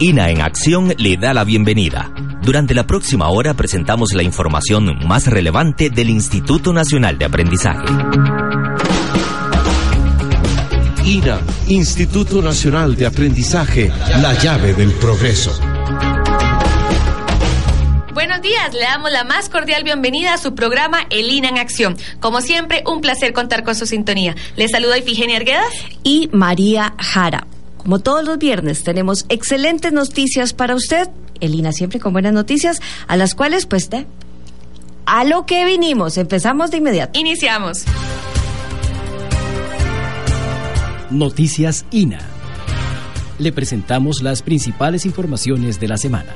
INA en Acción le da la bienvenida. Durante la próxima hora presentamos la información más relevante del Instituto Nacional de Aprendizaje. INA, Instituto Nacional de Aprendizaje, la llave del progreso. Buenos días, le damos la más cordial bienvenida a su programa El INA en Acción. Como siempre, un placer contar con su sintonía. Les saluda Ifigenia Arguedas y María Jara. Como todos los viernes, tenemos excelentes noticias para usted. Elina siempre con buenas noticias, a las cuales, pues, de, a lo que vinimos. Empezamos de inmediato. Iniciamos. Noticias INA. Le presentamos las principales informaciones de la semana.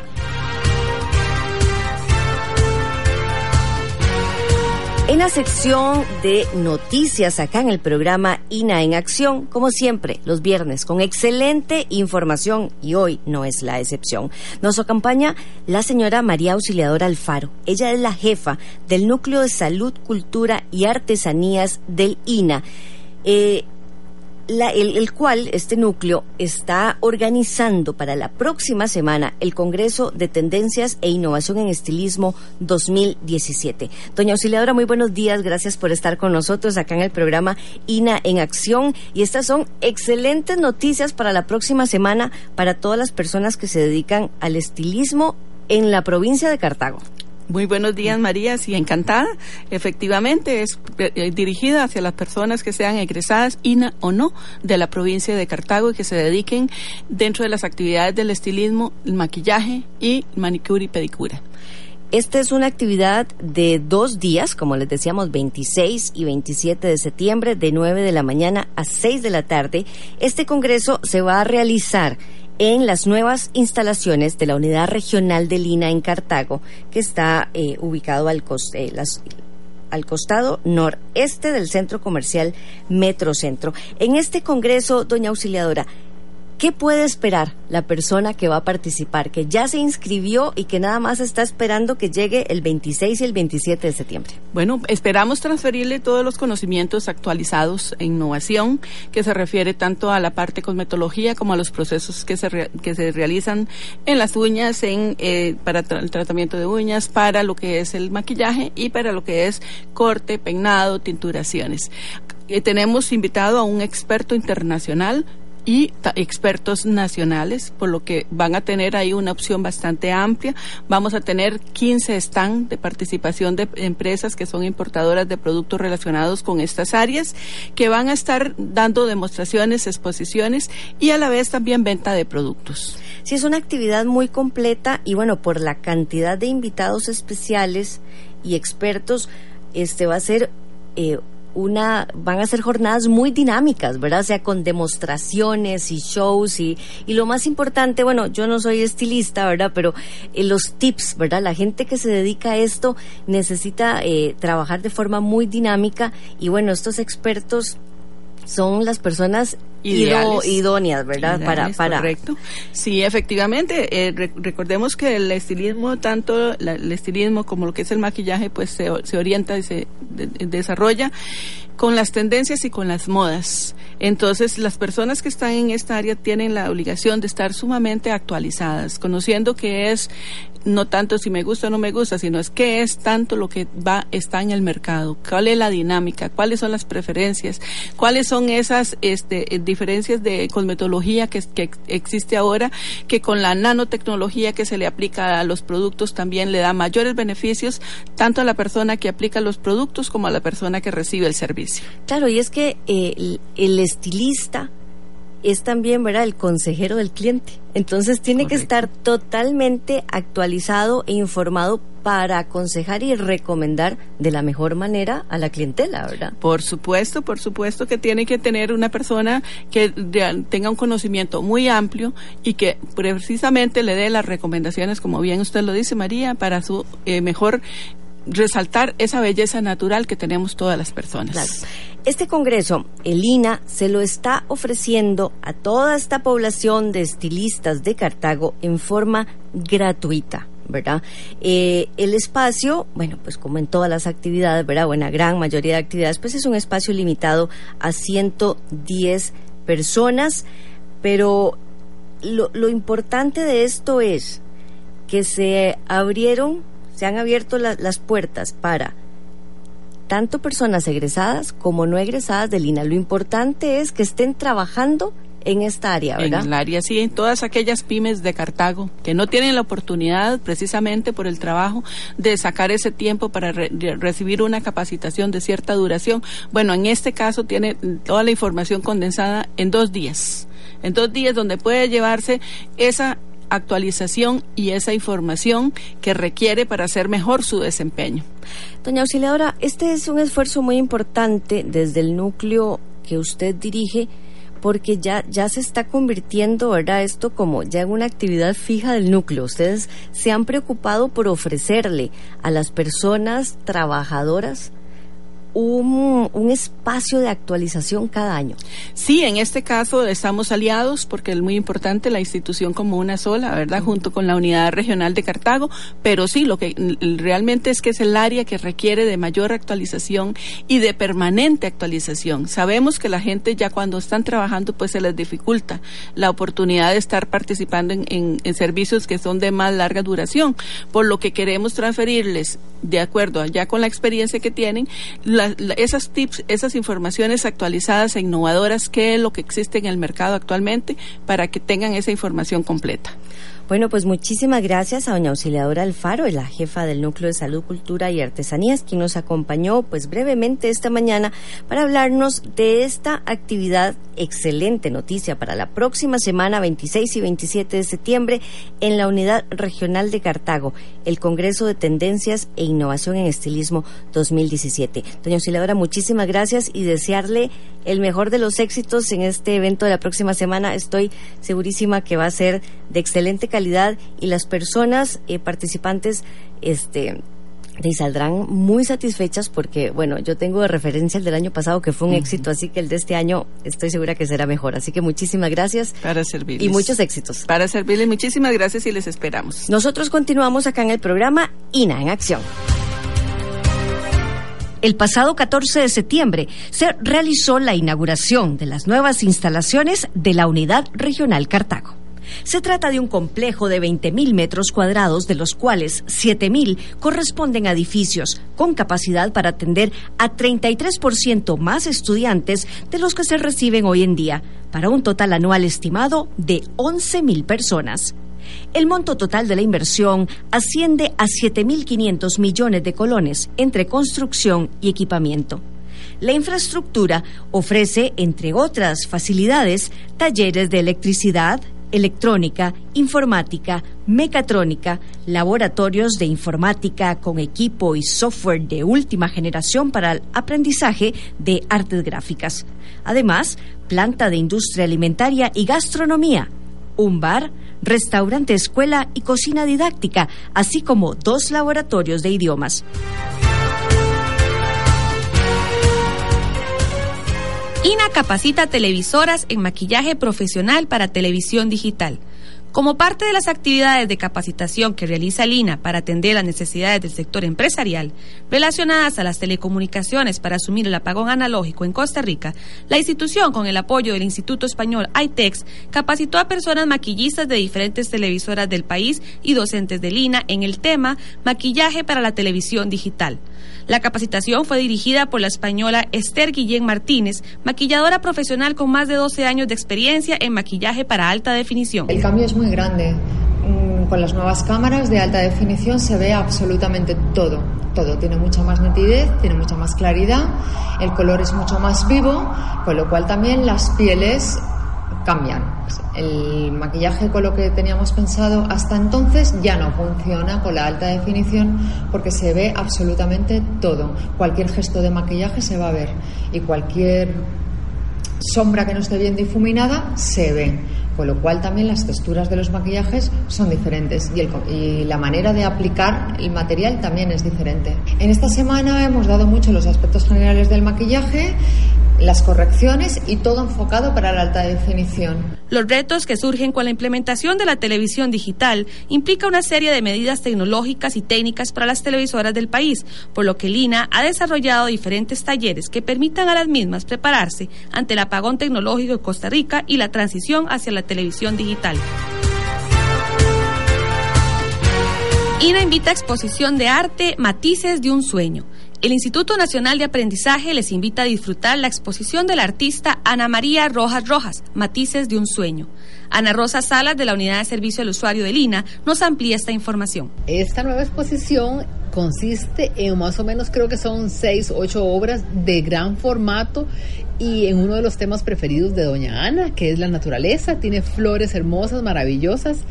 En la sección de noticias acá en el programa INA en Acción, como siempre, los viernes, con excelente información y hoy no es la excepción. Nos acompaña la señora María Auxiliadora Alfaro. Ella es la jefa del Núcleo de Salud, Cultura y Artesanías del INA. Eh, el, cual este núcleo está organizando para la próxima semana el Congreso de Tendencias e Innovación en Estilismo 2017. Doña Auxiliadora, muy buenos días, gracias por estar con nosotros acá en el programa INA en Acción y estas son excelentes noticias para la próxima semana para todas las personas que se dedican al estilismo en la provincia de Cartago. Muy buenos días, María. Sí, encantada. Efectivamente, es eh, dirigida hacia las personas que sean egresadas, INA o no, de la provincia de Cartago y que se dediquen dentro de las actividades del estilismo, el maquillaje y manicura y pedicura. Esta es una actividad de dos días, como les decíamos, 26 y 27 de septiembre, de 9 de la mañana a 6 de la tarde. Este congreso se va a realizar en las nuevas instalaciones de la Unidad Regional de Lina en Cartago, que está eh, ubicado al, eh, al costado noreste del centro comercial Metrocentro. En este congreso, doña Auxiliadora, ¿Qué puede esperar la persona que va a participar, que ya se inscribió y que nada más está esperando que llegue el 26 y el 27 de septiembre? Bueno, esperamos transferirle todos los conocimientos actualizados e innovación que se refiere tanto a la parte cosmetología como a los procesos que se, que se realizan en las uñas, en, eh, para el tratamiento de uñas, para lo que es el maquillaje y para lo que es corte, peinado, tinturaciones. Eh, tenemos invitado a un experto internacional y expertos nacionales, por lo que van a tener ahí una opción bastante amplia. Vamos a tener 15 stand de participación de empresas que son importadoras de productos relacionados con estas áreas, que van a estar dando demostraciones, exposiciones y a la vez también venta de productos. Sí, es una actividad muy completa y bueno, por la cantidad de invitados especiales y expertos, este va a ser eh, una, van a ser jornadas muy dinámicas, ¿verdad? O sea, con demostraciones y shows y, y lo más importante, bueno, yo no soy estilista, ¿verdad? Pero eh, los tips, ¿verdad? La gente que se dedica a esto necesita eh, trabajar de forma muy dinámica y bueno, estos expertos son las personas idóneas, ¿verdad? para, para. Correcto. Sí, efectivamente. Eh, recordemos que el estilismo, tanto el estilismo como lo que es el maquillaje, pues se, se orienta y se desarrolla con las tendencias y con las modas. Entonces, las personas que están en esta área tienen la obligación de estar sumamente actualizadas, conociendo que es no tanto si me gusta o no me gusta, sino es qué es tanto lo que va está en el mercado, cuál es la dinámica, cuáles son las preferencias, cuáles son esas este, diferencias de cosmetología que, existe ahora, que con la nanotecnología que se le aplica a los productos también le da mayores beneficios tanto a la persona que aplica los productos como a la persona que recibe el servicio. Claro, y es que eh, el estilista es también, ¿verdad?, el consejero del cliente. Entonces tiene que estar totalmente actualizado e informado para aconsejar y recomendar de la mejor manera a la clientela, ¿verdad? Por supuesto, por supuesto que tiene que tener una persona que tenga un conocimiento muy amplio y que precisamente le dé las recomendaciones, como bien usted lo dice, María, para su eh, mejor resaltar esa belleza natural que tenemos todas las personas. Este Congreso, el INA, se lo está ofreciendo a toda esta población de estilistas de Cartago en forma gratuita. ¿verdad? Eh, el espacio, bueno, pues como en todas las actividades, ¿verdad? O en la gran mayoría de actividades, pues es un espacio limitado a 110 personas, pero lo, lo importante de esto es que se abrieron se han abierto las puertas para tanto personas egresadas como no egresadas de Lina. Lo importante es que estén trabajando en esta área, ¿verdad? En el área, sí, en todas aquellas pymes de Cartago que no tienen la oportunidad, precisamente por el trabajo, de sacar ese tiempo para recibir una capacitación de cierta duración. Bueno, en este caso tiene toda la información condensada en dos días. En dos días donde puede llevarse esa actualización y esa información que requiere para hacer mejor su desempeño. Doña Auxiliadora, este es un esfuerzo muy importante desde el núcleo que usted dirige porque ya, ya se está convirtiendo, ¿verdad? Esto como ya en una actividad fija del núcleo. Ustedes se han preocupado por ofrecerle a las personas trabajadoras un, un, espacio de actualización cada año. Sí, en este caso estamos aliados porque es muy importante la institución como una sola, ¿verdad? Junto con la unidad regional de Cartago, pero sí, lo que realmente es que es el área que requiere de mayor actualización y de permanente actualización. Sabemos que la gente ya cuando están trabajando pues se les dificulta la oportunidad de estar participando en, en servicios que son de más larga duración, por lo que queremos transferirles, de acuerdo ya con la experiencia que tienen, la esas tips, esas informaciones actualizadas e innovadoras, qué es lo que existe en el mercado actualmente para que tengan esa información completa. Bueno, pues muchísimas gracias a doña Auxiliadora Alfaro, la jefa del Núcleo de Salud, Cultura y Artesanías, quien nos acompañó pues brevemente esta mañana para hablarnos de esta actividad excelente noticia para la próxima semana 26 y 27 de septiembre en la Unidad Regional de Cartago, el Congreso de Tendencias e Innovación en Estilismo 2017. Doña Auxiliadora, muchísimas gracias y desearle el mejor de los éxitos en este evento de la próxima semana. Estoy segurísima que va a ser de excelente calidad y las personas eh, participantes este y saldrán muy satisfechas porque, bueno, yo tengo de referencia el del año pasado que fue un éxito, así que el de este año estoy segura que será mejor. Así que muchísimas gracias. Para servirles. Y muchos éxitos. Para servirles, muchísimas gracias y les esperamos. Nosotros continuamos acá en el programa INA en Acción. El pasado 14 de septiembre se realizó la inauguración de las nuevas instalaciones de la Unidad Regional Cartago. Se trata de un complejo de 20.000 metros cuadrados, de los cuales 7.000 corresponden a edificios con capacidad para atender a 33% más estudiantes de los que se reciben hoy en día, para un total anual estimado de 11.000 personas. El monto total de la inversión asciende a 7.500 millones de colones entre construcción y equipamiento. La infraestructura ofrece, entre otras facilidades, talleres de electricidad, electrónica, informática, mecatrónica, laboratorios de informática con equipo y software de última generación para el aprendizaje de artes gráficas. Además, planta de industria alimentaria y gastronomía, un bar, restaurante, escuela y cocina didáctica, así como dos laboratorios de idiomas. INA capacita televisoras en maquillaje profesional para televisión digital. Como parte de las actividades de capacitación que realiza Lina para atender las necesidades del sector empresarial relacionadas a las telecomunicaciones para asumir el apagón analógico en Costa Rica, la institución, con el apoyo del Instituto Español ITEX, capacitó a personas maquillistas de diferentes televisoras del país y docentes de Lina en el tema maquillaje para la televisión digital. La capacitación fue dirigida por la española Esther Guillén Martínez, maquilladora profesional con más de 12 años de experiencia en maquillaje para alta definición. El cambio es muy grande. Mm, con las nuevas cámaras de alta definición se ve absolutamente todo. Todo tiene mucha más nitidez, tiene mucha más claridad, el color es mucho más vivo, con lo cual también las pieles cambian. El maquillaje con lo que teníamos pensado hasta entonces ya no funciona con la alta definición porque se ve absolutamente todo. Cualquier gesto de maquillaje se va a ver y cualquier sombra que no esté bien difuminada se ve. Con lo cual también las texturas de los maquillajes son diferentes y, y, la manera de aplicar el material también es diferente. En esta semana hemos dado mucho los aspectos generales del maquillaje las correcciones y todo enfocado para la alta definición. Los retos que surgen con la implementación de la televisión digital implica una serie de medidas tecnológicas y técnicas para las televisoras del país, por lo que Lina ha desarrollado diferentes talleres que permitan a las mismas prepararse ante el apagón tecnológico de Costa Rica y la transición hacia la televisión digital. INA invita a exposición de arte Matices de un sueño. El Instituto Nacional de Aprendizaje les invita a disfrutar la exposición del artista Ana María Rojas Rojas, Matices de un Sueño. Ana Rosa Salas, de la Unidad de Servicio al Usuario de Lina, nos amplía esta información. Esta nueva exposición consiste en más o menos, creo que son seis, ocho obras de gran formato y en uno de los temas preferidos de Doña Ana, que es la naturaleza. Tiene flores hermosas, maravillosas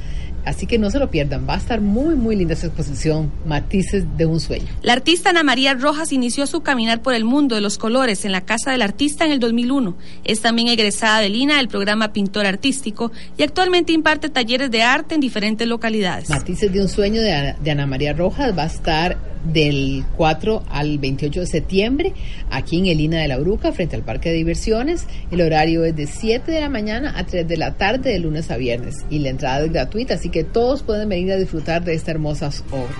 Así que no se lo pierdan, va a estar muy, muy linda esa exposición, Matices de un Sueño. La artista Ana María Rojas inició su caminar por el mundo de los colores en la Casa del Artista en el 2001. Es también egresada de Lina del programa Pintor Artístico y actualmente imparte talleres de arte en diferentes localidades. Matices de un Sueño de, de Ana María Rojas va a estar del 4 al 28 de septiembre aquí en Elina de la Bruca frente al Parque de Diversiones. El horario es de 7 de la mañana a 3 de la tarde de lunes a viernes y la entrada es gratuita, así que todos pueden venir a disfrutar de estas hermosas obras.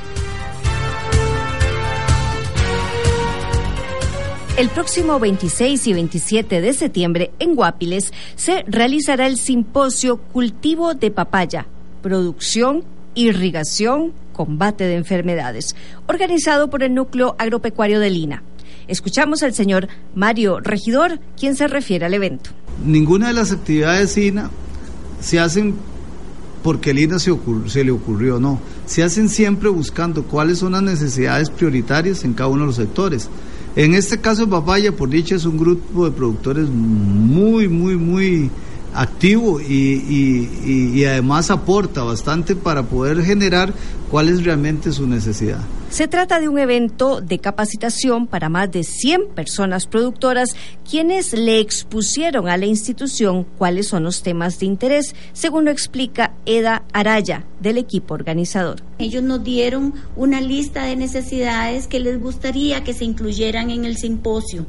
El próximo 26 y 27 de septiembre en Guapiles se realizará el simposio Cultivo de Papaya, Producción, Irrigación, Combate de Enfermedades, organizado por el Núcleo Agropecuario de Lina. Escuchamos al señor Mario Regidor, quien se refiere al evento. Ninguna de las actividades INA se hacen porque Lina se, se le ocurrió, no. Se hacen siempre buscando cuáles son las necesidades prioritarias en cada uno de los sectores. En este caso, Papaya, por dicha, es un grupo de productores muy, muy, muy activo y, y, además aporta bastante para poder generar cuál es realmente su necesidad. Se trata de un evento de capacitación para más de 100 personas productoras quienes le expusieron a la institución cuáles son los temas de interés, según lo explica Eda Araya del equipo organizador. Ellos nos dieron una lista de necesidades que les gustaría que se incluyeran en el simposio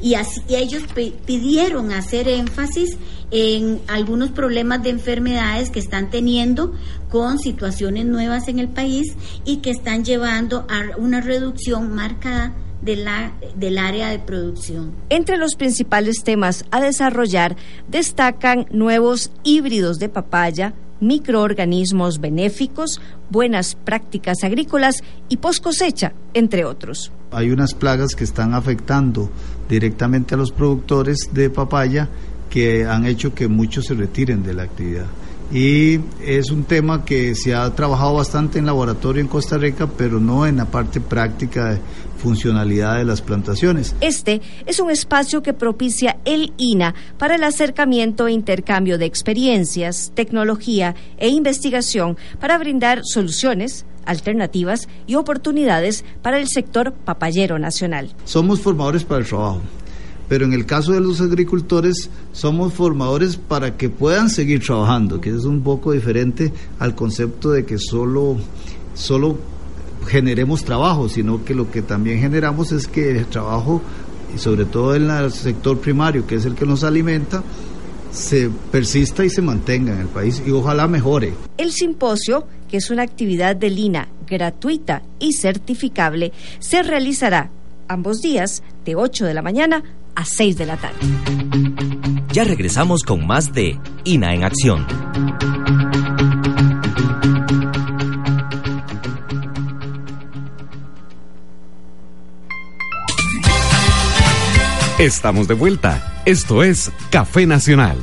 y, así, ellos pidieron hacer énfasis en algunos problemas de enfermedades que están teniendo con situaciones nuevas en el país y que están llevando a una reducción marcada de la, del área de producción. Entre los principales temas a desarrollar destacan nuevos híbridos de papaya, microorganismos benéficos, buenas prácticas agrícolas y post cosecha, entre otros. Hay unas plagas que están afectando directamente a los productores de papaya que han hecho que muchos se retiren de la actividad. Y es un tema que se ha trabajado bastante en laboratorio en Costa Rica, pero no en la parte práctica funcionalidad de las plantaciones. Este es un espacio que propicia el INA para el acercamiento e intercambio de experiencias, tecnología e investigación para brindar soluciones alternativas y oportunidades para el sector papayero nacional. Somos formadores para el trabajo, pero en el caso de los agricultores somos formadores para que puedan seguir trabajando, que es un poco diferente al concepto de que solo, solo generemos trabajo, sino que lo que también generamos es que el trabajo, y sobre todo en el sector primario, que es el que nos alimenta, se persista y se mantenga en el país y ojalá mejore. El simposio, que es una actividad de Lina gratuita y certificable, se realizará ambos días de 8 de la mañana a 6 de la tarde. Ya regresamos con más de INA en acción. Estamos de vuelta. Esto es Café Nacional.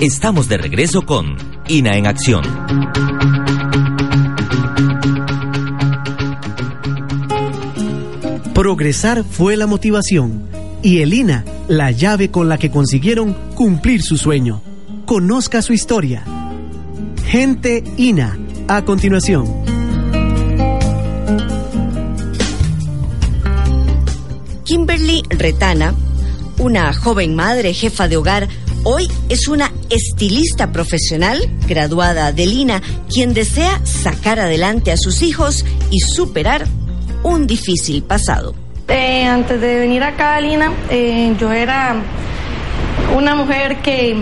Estamos de regreso con INA en acción. Progresar fue la motivación y Elina la llave con la que consiguieron cumplir su sueño. Conozca su historia. Gente INA. A continuación. Kimberly Retana, una joven madre jefa de hogar, hoy es una estilista profesional graduada de Lina, quien desea sacar adelante a sus hijos y superar un difícil pasado. Eh, antes de venir acá a Lina, eh, yo era una mujer que,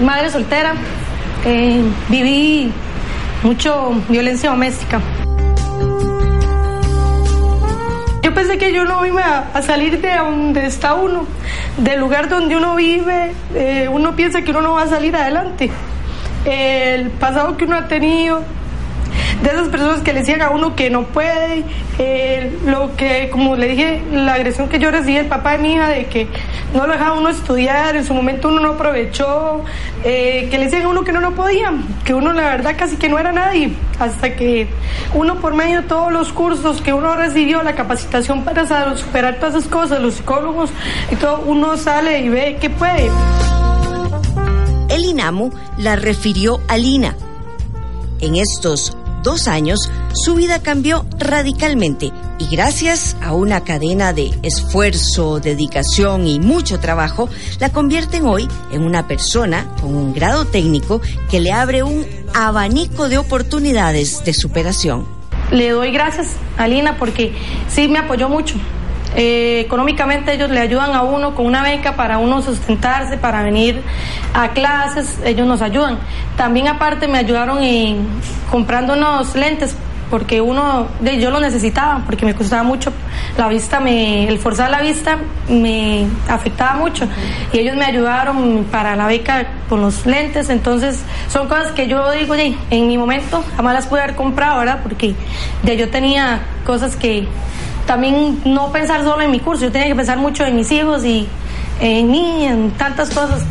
madre soltera, eh, viví mucho violencia doméstica. Yo pensé que yo no iba a salir de donde está uno, del lugar donde uno vive, uno piensa que uno no va a salir adelante. El pasado que uno ha tenido, de esas personas que le decían a uno que no puede, lo que, como le dije, la agresión que yo recibí del papá de mi hija, de que no lo dejaba uno estudiar, en su momento uno no aprovechó, eh, que le decían a uno que no lo podía, que uno la verdad casi que no era nadie, hasta que uno por medio de todos los cursos que uno recibió, la capacitación para superar todas esas cosas, los psicólogos y todo, uno sale y ve que puede. El INAMU la refirió a Lina. En estos dos años, su vida cambió radicalmente y gracias a una cadena de esfuerzo, dedicación y mucho trabajo, la convierten hoy en una persona con un grado técnico que le abre un abanico de oportunidades de superación. Le doy gracias a Lina porque sí me apoyó mucho. Eh, económicamente ellos le ayudan a uno con una beca para uno sustentarse, para venir a clases, ellos nos ayudan. También aparte me ayudaron en comprando unos lentes porque uno de yo lo necesitaba porque me costaba mucho la vista me el forzar la vista me afectaba mucho. Y ellos me ayudaron para la beca con los lentes. Entonces son cosas que yo digo en mi momento jamás las pude haber comprado verdad porque de yo tenía cosas que también no pensar solo en mi curso, yo tenía que pensar mucho en mis hijos y en mí, en tantas cosas.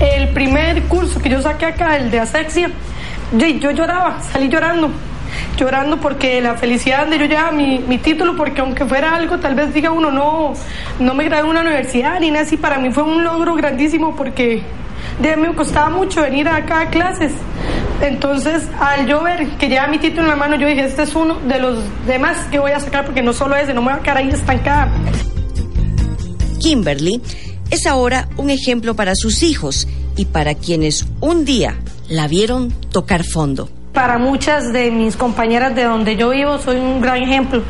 El primer curso que yo saqué acá, el de asexia, yo, lloraba, salí llorando, llorando porque la felicidad de yo llevaba mi, mi, título, porque aunque fuera algo, tal vez diga uno, no, no me gradué en una universidad ni nada así, para mí fue un logro grandísimo porque de me costaba mucho venir acá a clases. Entonces, al yo ver que lleva mi título en la mano, yo dije, este es uno de los demás que voy a sacar porque no solo ese, no me voy a quedar ahí estancada. Kimberly es ahora un ejemplo para sus hijos y para quienes un día la vieron tocar fondo. Para muchas de mis compañeras de donde yo vivo soy un gran ejemplo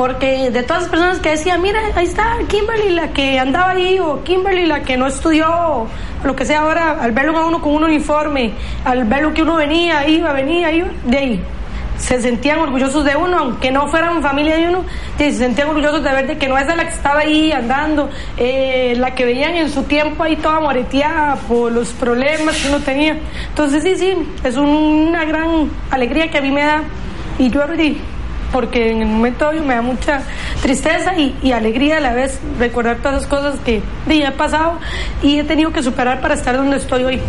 porque de todas las personas que decían, mira, ahí está Kimberly, la que andaba ahí, o Kimberly, la que no estudió, lo que sea ahora, al verlo a uno con un uniforme, al verlo que uno venía, iba, venía, iba, de ahí se sentían orgullosos de uno, aunque no fueran familia de uno, se sentían orgullosos de ver de que no es la que estaba ahí andando, eh, la que veían en su tiempo ahí toda moreteada por los problemas que uno tenía. Entonces sí, sí, es una gran alegría que a mí me da y yo porque en el momento hoy me da mucha tristeza y, alegría a la vez recordar todas las cosas que ya he pasado y he tenido que superar para estar donde estoy hoy.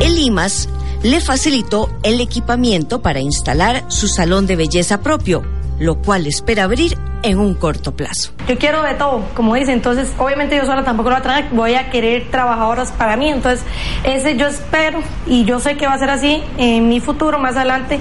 El IMAS le facilitó el equipamiento para instalar su salón de belleza propio, lo cual espera abrir en un corto plazo. Yo quiero de todo, como dice, entonces obviamente yo sola tampoco lo voy a traer, voy a querer trabajadoras para mí, entonces ese yo espero y yo sé que va a ser así en mi futuro más adelante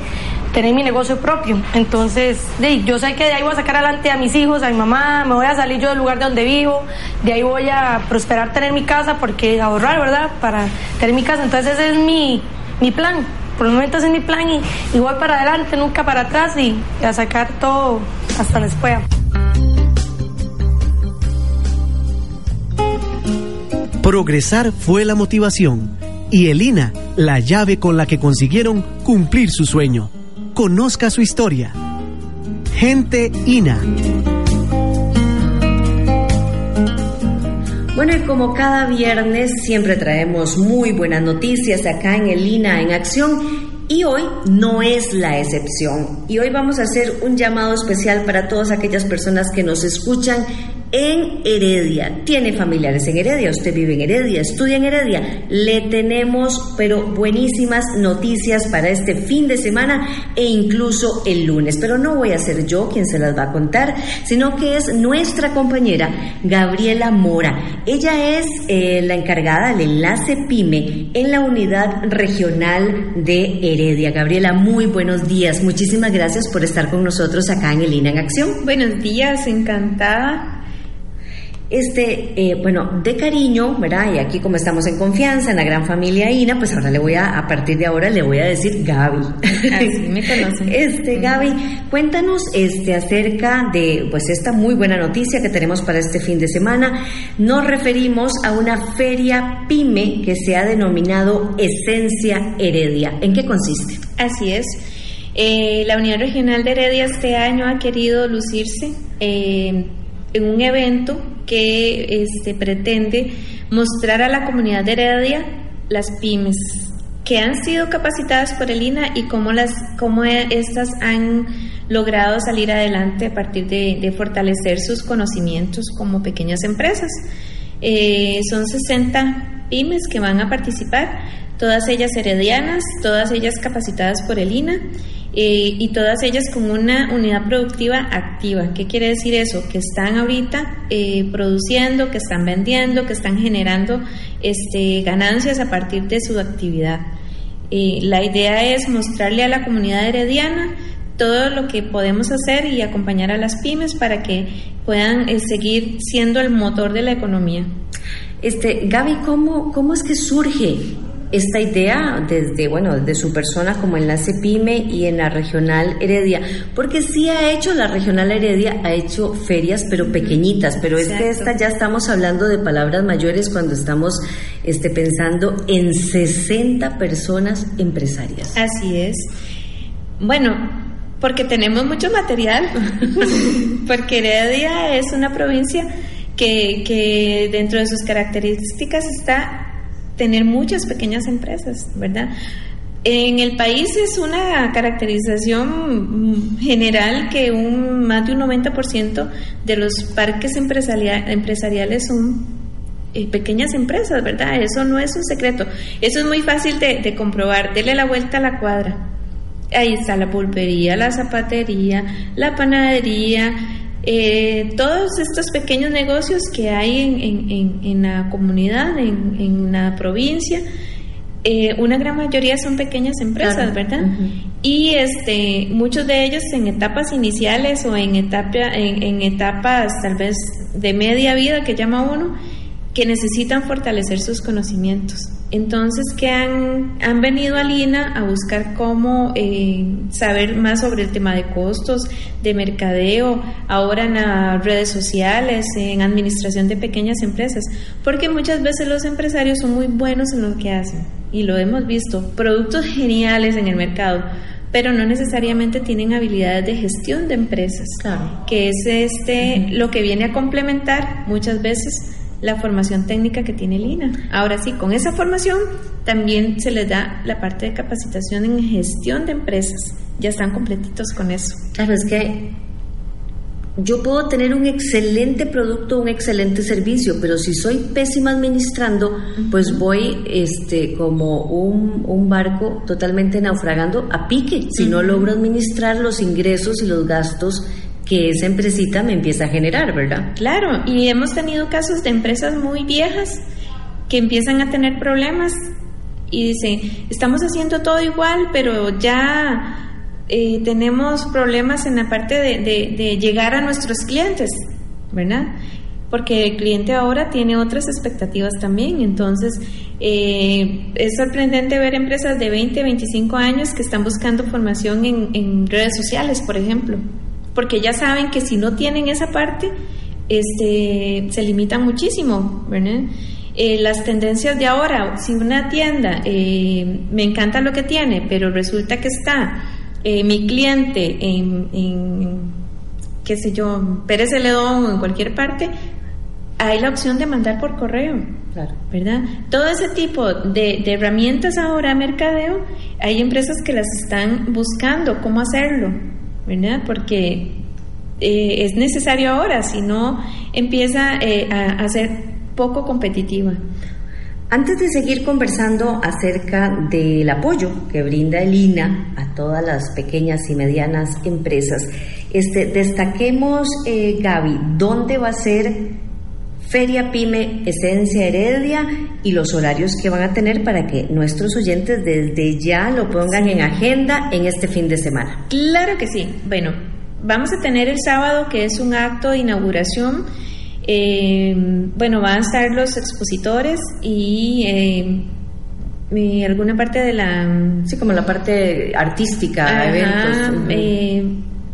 tener mi negocio propio. Entonces, yo sé que de ahí voy a sacar adelante a mis hijos, a mi mamá, me voy a salir yo del lugar de donde vivo, de ahí voy a prosperar tener mi casa, porque ahorrar, ¿verdad? Para tener mi casa. Entonces ese es mi, mi plan. Por el momento ese es mi plan y, voy para adelante, nunca para atrás y, a sacar todo hasta donde pueda. Progresar fue la motivación y Elina la llave con la que consiguieron cumplir su sueño. Conozca su historia. Gente INA. Bueno, y como cada viernes siempre traemos muy buenas noticias acá en el INA en acción. Y hoy no es la excepción. Y hoy vamos a hacer un llamado especial para todas aquellas personas que nos escuchan en Heredia. Tiene familiares en Heredia, usted vive en Heredia, estudia en Heredia. Le tenemos, pero buenísimas noticias para este fin de semana e incluso el lunes. Pero no voy a ser yo quien se las va a contar, sino que es nuestra compañera Gabriela Mora. Ella es eh, la encargada del enlace PYME en la unidad regional de Heredia. Gabriela, muy buenos días. Muchísimas gracias por estar con nosotros acá en el INA en Acción. Buenos días, encantada este, eh, bueno, de cariño, ¿verdad? Y aquí como estamos en confianza, en la gran familia INA, pues ahora le voy a, a partir de ahora le voy a decir Gaby. Así me conocen. Este, Gaby, cuéntanos este, acerca de, pues esta muy buena noticia que tenemos para este fin de semana. Nos referimos a una feria PYME que se ha denominado Esencia Heredia. ¿En qué consiste? Así es. Eh, la Unidad Regional de Heredia este año ha querido lucirse eh, en un evento que este, pretende mostrar a la comunidad de Heredia las pymes que han sido capacitadas por el INA y cómo, las, cómo estas han logrado salir adelante a partir de, fortalecer sus conocimientos como pequeñas empresas. Eh, son 60 pymes que van a participar, todas ellas heredianas, todas ellas capacitadas por el INA eh, y todas ellas con una unidad productiva activa. ¿Qué quiere decir eso? Que están ahorita eh, produciendo, que están vendiendo, que están generando este, ganancias a partir de su actividad. Eh, la idea es mostrarle a la comunidad herediana todo lo que podemos hacer y acompañar a las pymes para que puedan seguir siendo el motor de la economía. Este, Gaby, ¿cómo, cómo es que surge esta idea desde, bueno, de su persona como enlace PYME y en la regional Heredia, porque sí ha hecho, la regional Heredia ha hecho ferias, pero pequeñitas, pero es que esta ya estamos hablando de palabras mayores cuando estamos este, pensando en 60 personas empresarias. Así es. Bueno, porque tenemos mucho material, porque Heredia es una provincia que, que dentro de sus características está tener muchas pequeñas empresas, ¿verdad? En el país es una caracterización general que un, más de un 90% de los parques empresariales son eh, pequeñas empresas, ¿verdad? Eso no es un secreto. Eso es muy fácil de, de comprobar. Dele la vuelta a la cuadra. Ahí está la pulpería, la zapatería, la panadería, eh, todos estos pequeños negocios que hay en, la comunidad, en, la provincia, eh, una gran mayoría son pequeñas empresas, ¿verdad? Y este, muchos de ellos en etapas iniciales o en, etapa, en, etapas tal vez de media vida que llama uno, que necesitan fortalecer sus conocimientos. Entonces, que han, han venido a Lina a buscar cómo eh, saber más sobre el tema de costos, de mercadeo, ahora en las redes sociales, en administración de pequeñas empresas, porque muchas veces los empresarios son muy buenos en lo que hacen y lo hemos visto, productos geniales en el mercado, pero no necesariamente tienen habilidades de gestión de empresas, que es este lo que viene a complementar muchas veces la formación técnica que tiene Lina. Ahora sí, con esa formación también se les da la parte de capacitación en gestión de empresas. Ya están completitos con eso. Claro, es que yo puedo tener un excelente producto, un excelente servicio, pero si soy pésima administrando, pues voy este, como un, un barco totalmente naufragando a pique, si no logro administrar los ingresos y los gastos que esa empresita me empieza a generar, ¿verdad? Claro, y hemos tenido casos de empresas muy viejas que empiezan a tener problemas y dicen, estamos haciendo todo igual, pero ya eh, tenemos problemas en la parte de, llegar a nuestros clientes, ¿verdad? Porque el cliente ahora tiene otras expectativas también, entonces eh, es sorprendente ver empresas de 20, 25 años que están buscando formación en redes sociales, por ejemplo porque ya saben que si no tienen esa parte, este, se limitan muchísimo, ¿verdad? Eh, las tendencias de ahora, si una tienda eh, me encanta lo que tiene, pero resulta que está eh, mi cliente en, qué sé yo, Pérez Celedón o en cualquier parte, hay la opción de mandar por correo, ¿verdad? Todo ese tipo de, de herramientas ahora mercadeo, hay empresas que las están buscando cómo hacerlo, Porque eh, es necesario ahora, si no empieza eh, a, a ser poco competitiva. Antes de seguir conversando acerca del apoyo que brinda el INA a todas las pequeñas y medianas empresas, este, destaquemos, eh, Gaby, dónde va a ser Feria Pyme Esencia Heredia y los horarios que van a tener para que nuestros oyentes desde ya lo pongan en agenda en este fin de semana. Claro que sí. Bueno, vamos a tener el sábado que es un acto de inauguración eh, bueno, van a estar los expositores y eh, alguna parte de la... Sí, como la parte artística, eventos. Eh,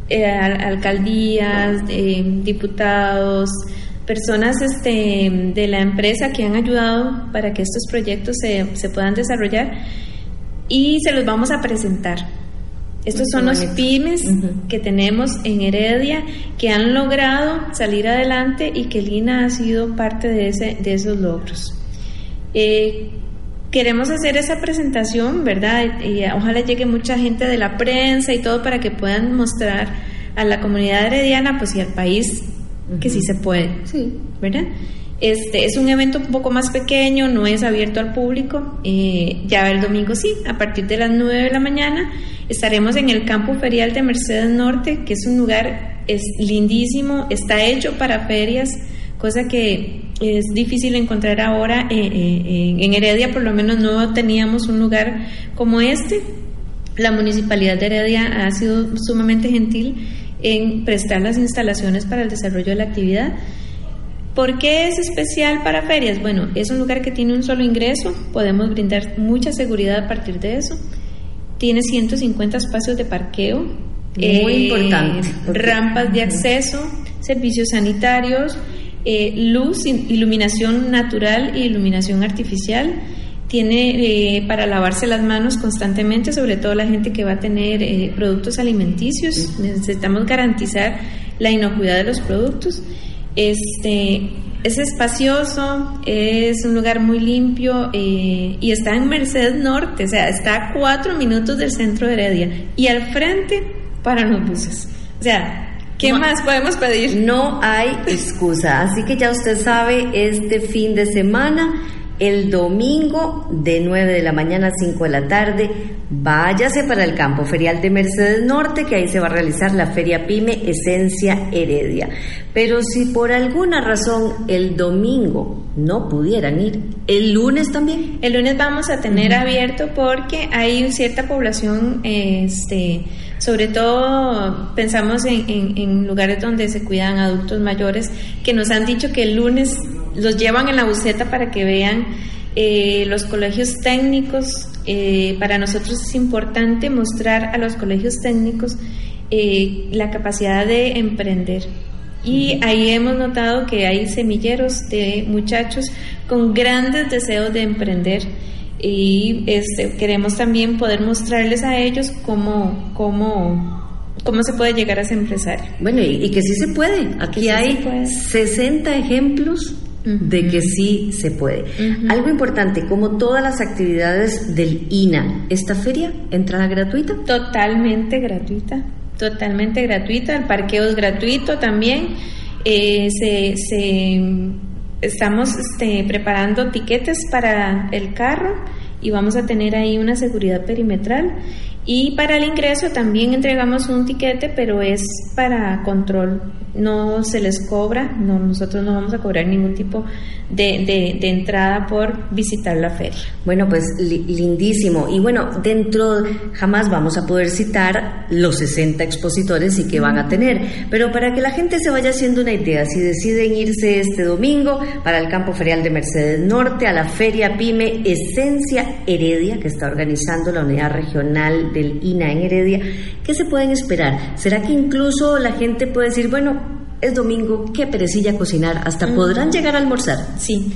eh, alcaldías, diputados, personas este, de la empresa que han ayudado para que estos proyectos se, se puedan desarrollar y se los vamos a presentar. Estos son los pymes que tenemos en Heredia que han logrado salir adelante y que Lina ha sido parte de, ese, de esos logros. Eh, queremos hacer esa presentación, ¿verdad? Y, ojalá llegue mucha gente de la prensa y todo para que puedan mostrar a la comunidad herediana, pues y al país que sí se puede, sí. ¿verdad? Este es un evento un poco más pequeño, no es abierto al público. Eh, ya el domingo sí, a partir de las 9 de la mañana estaremos en el campo ferial de Mercedes Norte, que es un lugar es lindísimo, está hecho para ferias, cosa que es difícil encontrar ahora. Eh, eh, en Heredia por lo menos no teníamos un lugar como este. La municipalidad de Heredia ha sido sumamente gentil en prestar las instalaciones para el desarrollo de la actividad. ¿Por qué es especial para ferias? Bueno, es un lugar que tiene un solo ingreso, podemos brindar mucha seguridad a partir de eso. Tiene 150 espacios de parqueo. Muy eh, importante. Rampas de acceso, servicios sanitarios, eh, luz, iluminación natural e iluminación artificial. Tiene eh, para lavarse las manos constantemente, sobre todo la gente que va a tener productos alimenticios. Necesitamos garantizar la inocuidad de los productos. Este, es espacioso, es un lugar muy limpio eh, y está en Merced Norte, o sea, está a cuatro minutos del centro de Heredia y al frente para los buses. O sea, ¿qué más podemos pedir? No hay excusa, así que ya usted sabe, este fin de semana el domingo de 9 de la mañana a 5 de la tarde. Váyase para el campo ferial de Mercedes Norte, que ahí se va a realizar la Feria Pyme Esencia Heredia. Pero si por alguna razón el domingo no pudieran ir, ¿el lunes también? El lunes vamos a tener abierto porque hay cierta población, este sobre todo pensamos en, lugares donde se cuidan adultos mayores que nos han dicho que el lunes los llevan en la buceta para que vean eh, los colegios técnicos. Eh, para nosotros es importante mostrar a los colegios técnicos eh, la capacidad de emprender. Y ahí hemos notado que hay semilleros de muchachos con grandes deseos de emprender y este, queremos también poder mostrarles a ellos cómo, cómo, cómo se puede llegar a ser empresario. Bueno, y, que sí se puede. Aquí hay 60 ejemplos de que sí se puede. Algo importante, como todas las actividades del INA, ¿esta feria entrada gratuita? Totalmente gratuita, totalmente gratuita. El parqueo es gratuito también. Eh, se, se estamos este, preparando tiquetes para el carro y vamos a tener ahí una seguridad perimetral. Y para el ingreso también entregamos un tiquete, pero es para control no se les cobra, no, nosotros no vamos a cobrar ningún tipo de, de, entrada por visitar la feria. Bueno, pues lindísimo. Y bueno, dentro jamás vamos a poder citar los 60 expositores y que van a tener, pero para que la gente se vaya haciendo una idea, si deciden irse este domingo para el campo ferial de Mercedes Norte, a la feria PYME Esencia Heredia, que está organizando la unidad regional del INA en Heredia, ¿qué se pueden esperar? ¿Será que incluso la gente puede decir, bueno, es domingo, qué perecilla cocinar, hasta podrán llegar a almorzar. Sí,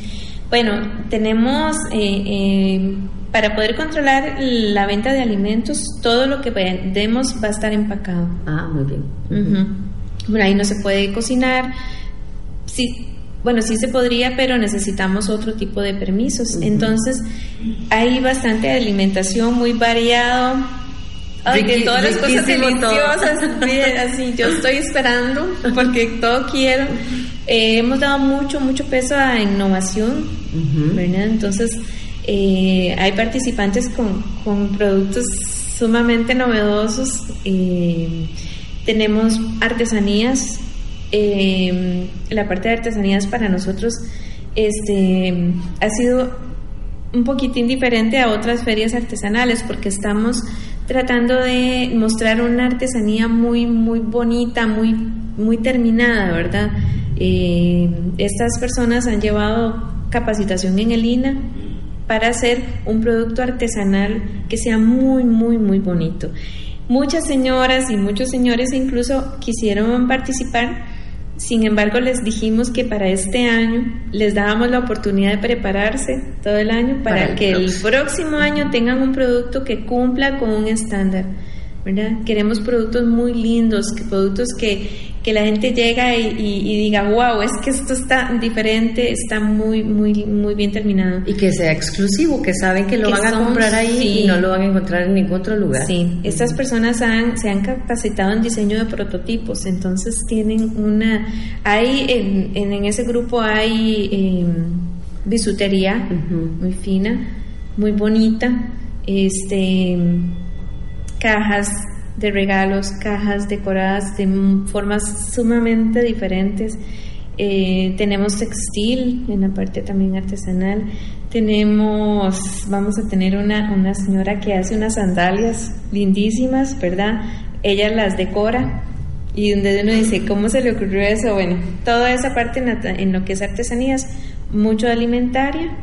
bueno, tenemos, eh, eh, para poder controlar la venta de alimentos, todo lo que vendemos va a estar empacado. Ah, muy bien. Bueno, ahí no se puede cocinar. Sí, bueno, sí se podría, pero necesitamos otro tipo de permisos. Entonces, hay bastante alimentación muy variado Ay, de todas las cosas deliciosas, bien, así, yo estoy esperando porque todo quiero. Eh, hemos dado mucho, mucho peso a innovación, ¿verdad? Entonces, eh, hay participantes con, con productos sumamente novedosos. eh, tenemos artesanías. la parte de artesanías para nosotros este, ha sido un poquitín diferente a otras ferias artesanales porque estamos tratando de mostrar una artesanía muy muy bonita, muy muy terminada, ¿verdad? Eh, estas personas han llevado capacitación en el INA para hacer un producto artesanal que sea muy muy muy bonito. Muchas señoras y muchos señores incluso quisieron participar sin embargo, les dijimos que para este año les dábamos la oportunidad de prepararse todo el año para, Para el que el próximo. próximo año tengan un producto que cumpla con un estándar. ¿verdad? Queremos productos muy lindos, que productos que, que la gente llega y, y- y diga, wow, es que esto está diferente, está muy, muy, muy bien terminado. Y que sea exclusivo, que saben que lo Que van a comprar ahí sí. y no lo van a encontrar en ningún otro lugar. Sí, estas personas han, se han capacitado en diseño de prototipos, entonces tienen una, hay en, en, en ese grupo hay eh, bisutería muy fina, muy bonita, este cajas de regalos, cajas decoradas de formas sumamente diferentes. Eh, tenemos textil en la parte también artesanal. Tenemos, vamos a tener una, una señora que hace unas sandalias lindísimas, ¿verdad? Ella las decora y donde uno dice, ¿cómo se le ocurrió eso? Bueno, toda esa parte en, en lo que es artesanías, mucho alimentaria.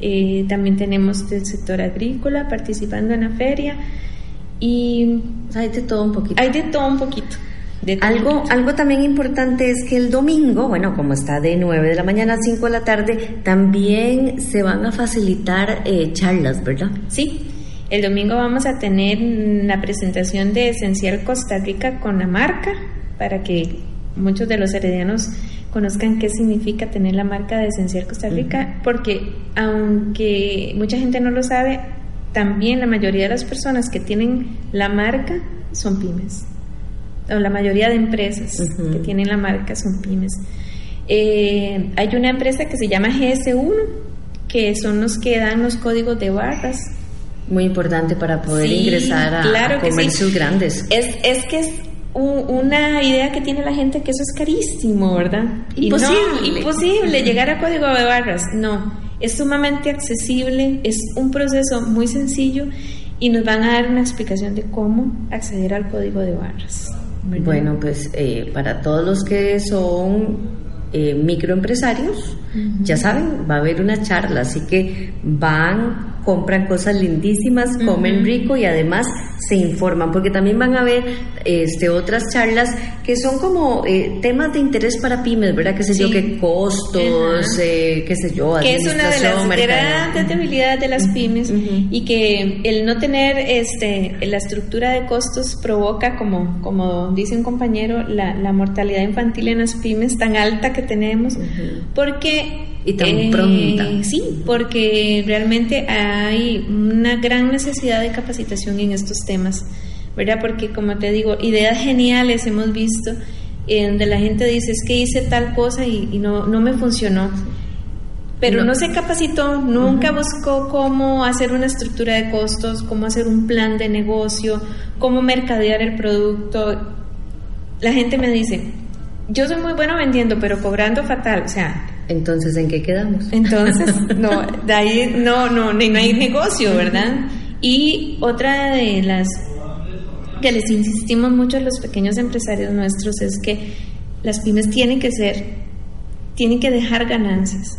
Eh, también tenemos del sector agrícola participando en la feria y hay de todo un poquito. Hay de todo un poquito. de todo un Algo, poquito. algo también importante es que el domingo, bueno, como está de 9 de la mañana a 5 de la tarde, también se van a facilitar eh, charlas, ¿verdad? Sí, el domingo vamos a tener la presentación de Esencial Costa Rica con la marca para que muchos de los heredianos conozcan qué significa tener la marca de Esencial Costa Rica, porque aunque mucha gente no lo sabe, también la mayoría de las personas que tienen la marca son pymes, o la mayoría de empresas que tienen la marca son pymes. Eh, hay una empresa que se llama GS1, que son los que dan los códigos de barras. Muy importante para poder Sí, ingresar a, claro a sí. comercios grandes. Es, es que es una idea que tiene la gente que eso es carísimo, ¿verdad? Y no, Imposible. imposible llegar a código de barras. No, es sumamente accesible, es un proceso muy sencillo y nos van a dar una explicación de cómo acceder al código de barras. Bueno, pues eh, para todos los que son eh, microempresarios, ya saben, va a haber una charla, así que van, compran cosas lindísimas, comen rico y además se informan, porque también van a ver este, otras charlas que son como eh, temas de interés para pymes, ¿verdad? Qué sé yo, Sí. qué costos, eh, qué sé yo, que es una de las grandes debilidades de las pymes y que el no tener este la estructura de costos provoca como como dice un compañero la, la mortalidad infantil en las pymes tan alta que tenemos porque Y tan eh, pronta. sí porque realmente hay una gran necesidad de capacitación en estos temas verdad porque como te digo ideas geniales hemos visto eh, donde la gente dice es que hice tal cosa y, y no no me funcionó pero No. no, se capacitó, nunca buscó cómo hacer una estructura de costos, cómo hacer un plan de negocio, cómo mercadear el producto. La gente me dice, yo soy muy bueno vendiendo, pero cobrando fatal. O sea, Entonces, ¿en qué quedamos? entonces, no, de ahí no, no, no hay negocio, ¿verdad? Y otra de las que les insistimos mucho a los pequeños empresarios nuestros es que las pymes tienen que ser, tienen que dejar ganancias,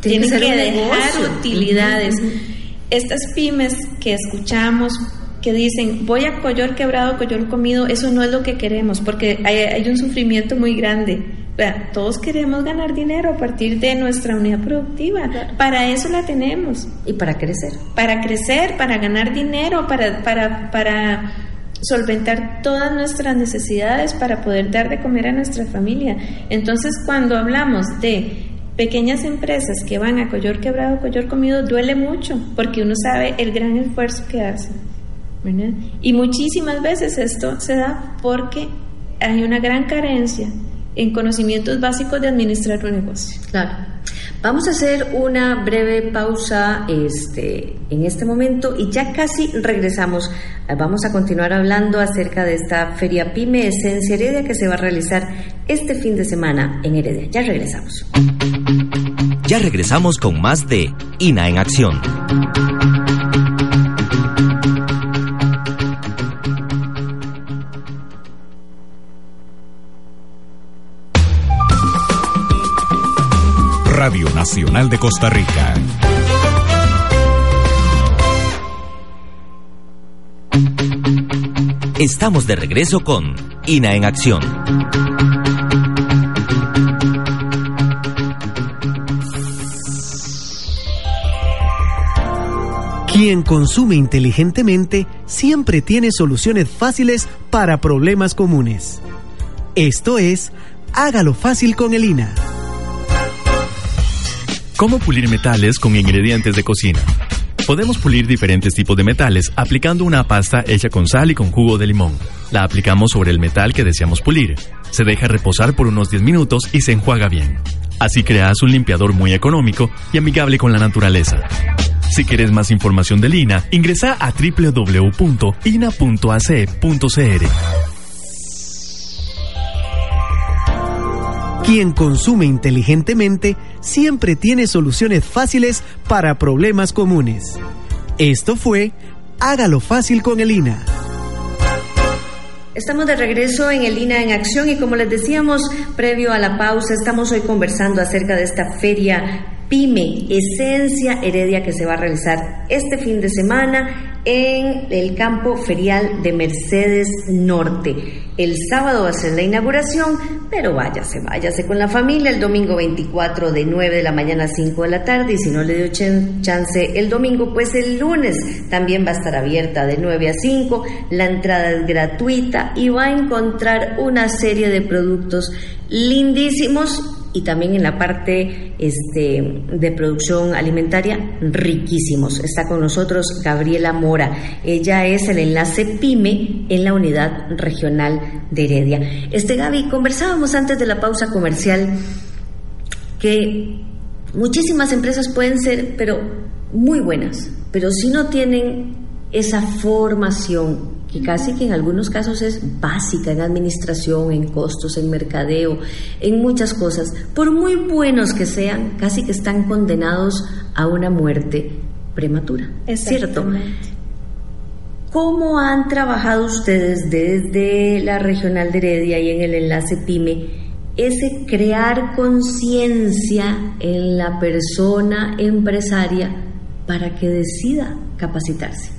tienen que, dejar negocio. utilidades. Estas pymes que escuchamos que dicen voy a Coyor quebrado, Coyor comido, eso no es lo que queremos, porque hay, hay un sufrimiento muy grande. Todos queremos ganar dinero a partir de nuestra unidad productiva. Para eso la tenemos. Y para crecer. Para crecer, para ganar dinero, para, para, para solventar todas nuestras necesidades, para poder dar de comer a nuestra familia. Entonces, cuando hablamos de pequeñas empresas que van a Coyor quebrado, Coyor comido, duele mucho, porque uno sabe el gran esfuerzo que hacen. ¿verdad? Y muchísimas veces esto se da porque hay una gran carencia en conocimientos básicos de administrar un negocio. Claro. Vamos a hacer una breve pausa este, en este momento y ya casi regresamos. Eh, Vamos a continuar hablando acerca de esta Feria Pyme Esencia Heredia que se va a realizar este fin de semana en Heredia. Ya regresamos. Ya regresamos con más de INA en acción. Nacional de Costa Rica. Estamos de regreso con INA en acción. Quien consume inteligentemente siempre tiene soluciones fáciles para problemas comunes. Esto es, hágalo fácil con el INA. ¿Cómo pulir metales con ingredientes de cocina? Podemos pulir diferentes tipos de metales aplicando una pasta hecha con sal y con jugo de limón. La aplicamos sobre el metal que deseamos pulir. Se deja reposar por unos 10 minutos y se enjuaga bien. Así creas un limpiador muy económico y amigable con la naturaleza. Si quieres más información de Lina, ingresa a www.ina.ac.cr. Quien consume inteligentemente siempre tiene soluciones fáciles para problemas comunes. Esto fue Hágalo fácil con el INA. Estamos de regreso en el INA en acción y como les decíamos previo a la pausa, estamos hoy conversando acerca de esta feria PYME, Esencia Heredia, que se va a realizar este fin de semana en el campo ferial de Mercedes Norte. El sábado va a ser la inauguración, pero váyase, váyase con la familia el domingo 24 de 9 de la mañana a 5 de la tarde y si no le dio chance el domingo, pues el lunes también va a estar abierta de 9 a 5, la entrada es gratuita y va a encontrar una serie de productos lindísimos y también en la parte este, de producción alimentaria riquísimos. Está con nosotros Gabriela Mora. Ella es el enlace PYME en la unidad regional de Heredia. Este Gaby, conversábamos antes de la pausa comercial que muchísimas empresas pueden ser, pero muy buenas, pero si no tienen esa formación que casi que en algunos casos es básica en administración, en costos, en mercadeo, en muchas cosas, por muy buenos que sean, casi que están condenados a una muerte prematura. Es cierto. ¿Cómo han trabajado ustedes desde la regional de Heredia y en el enlace PYME ese crear conciencia en la persona empresaria para que decida capacitarse?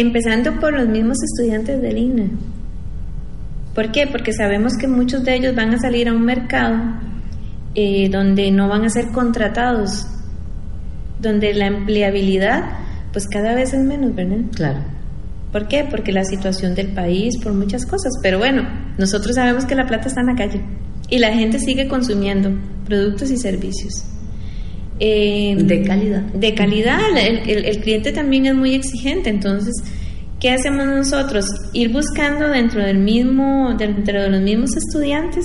Empezando por los mismos estudiantes del INA. ¿Por qué? Porque sabemos que muchos de ellos van a salir a un mercado eh, donde no van a ser contratados, donde la empleabilidad pues cada vez es menos, ¿verdad? Claro. ¿Por qué? Porque la situación del país, por muchas cosas. Pero bueno, nosotros sabemos que la plata está en la calle y la gente sigue consumiendo productos y servicios. Eh, de calidad. De calidad. El, el- el cliente también es muy exigente. Entonces, ¿qué hacemos nosotros? Ir buscando dentro del mismo, dentro de los mismos estudiantes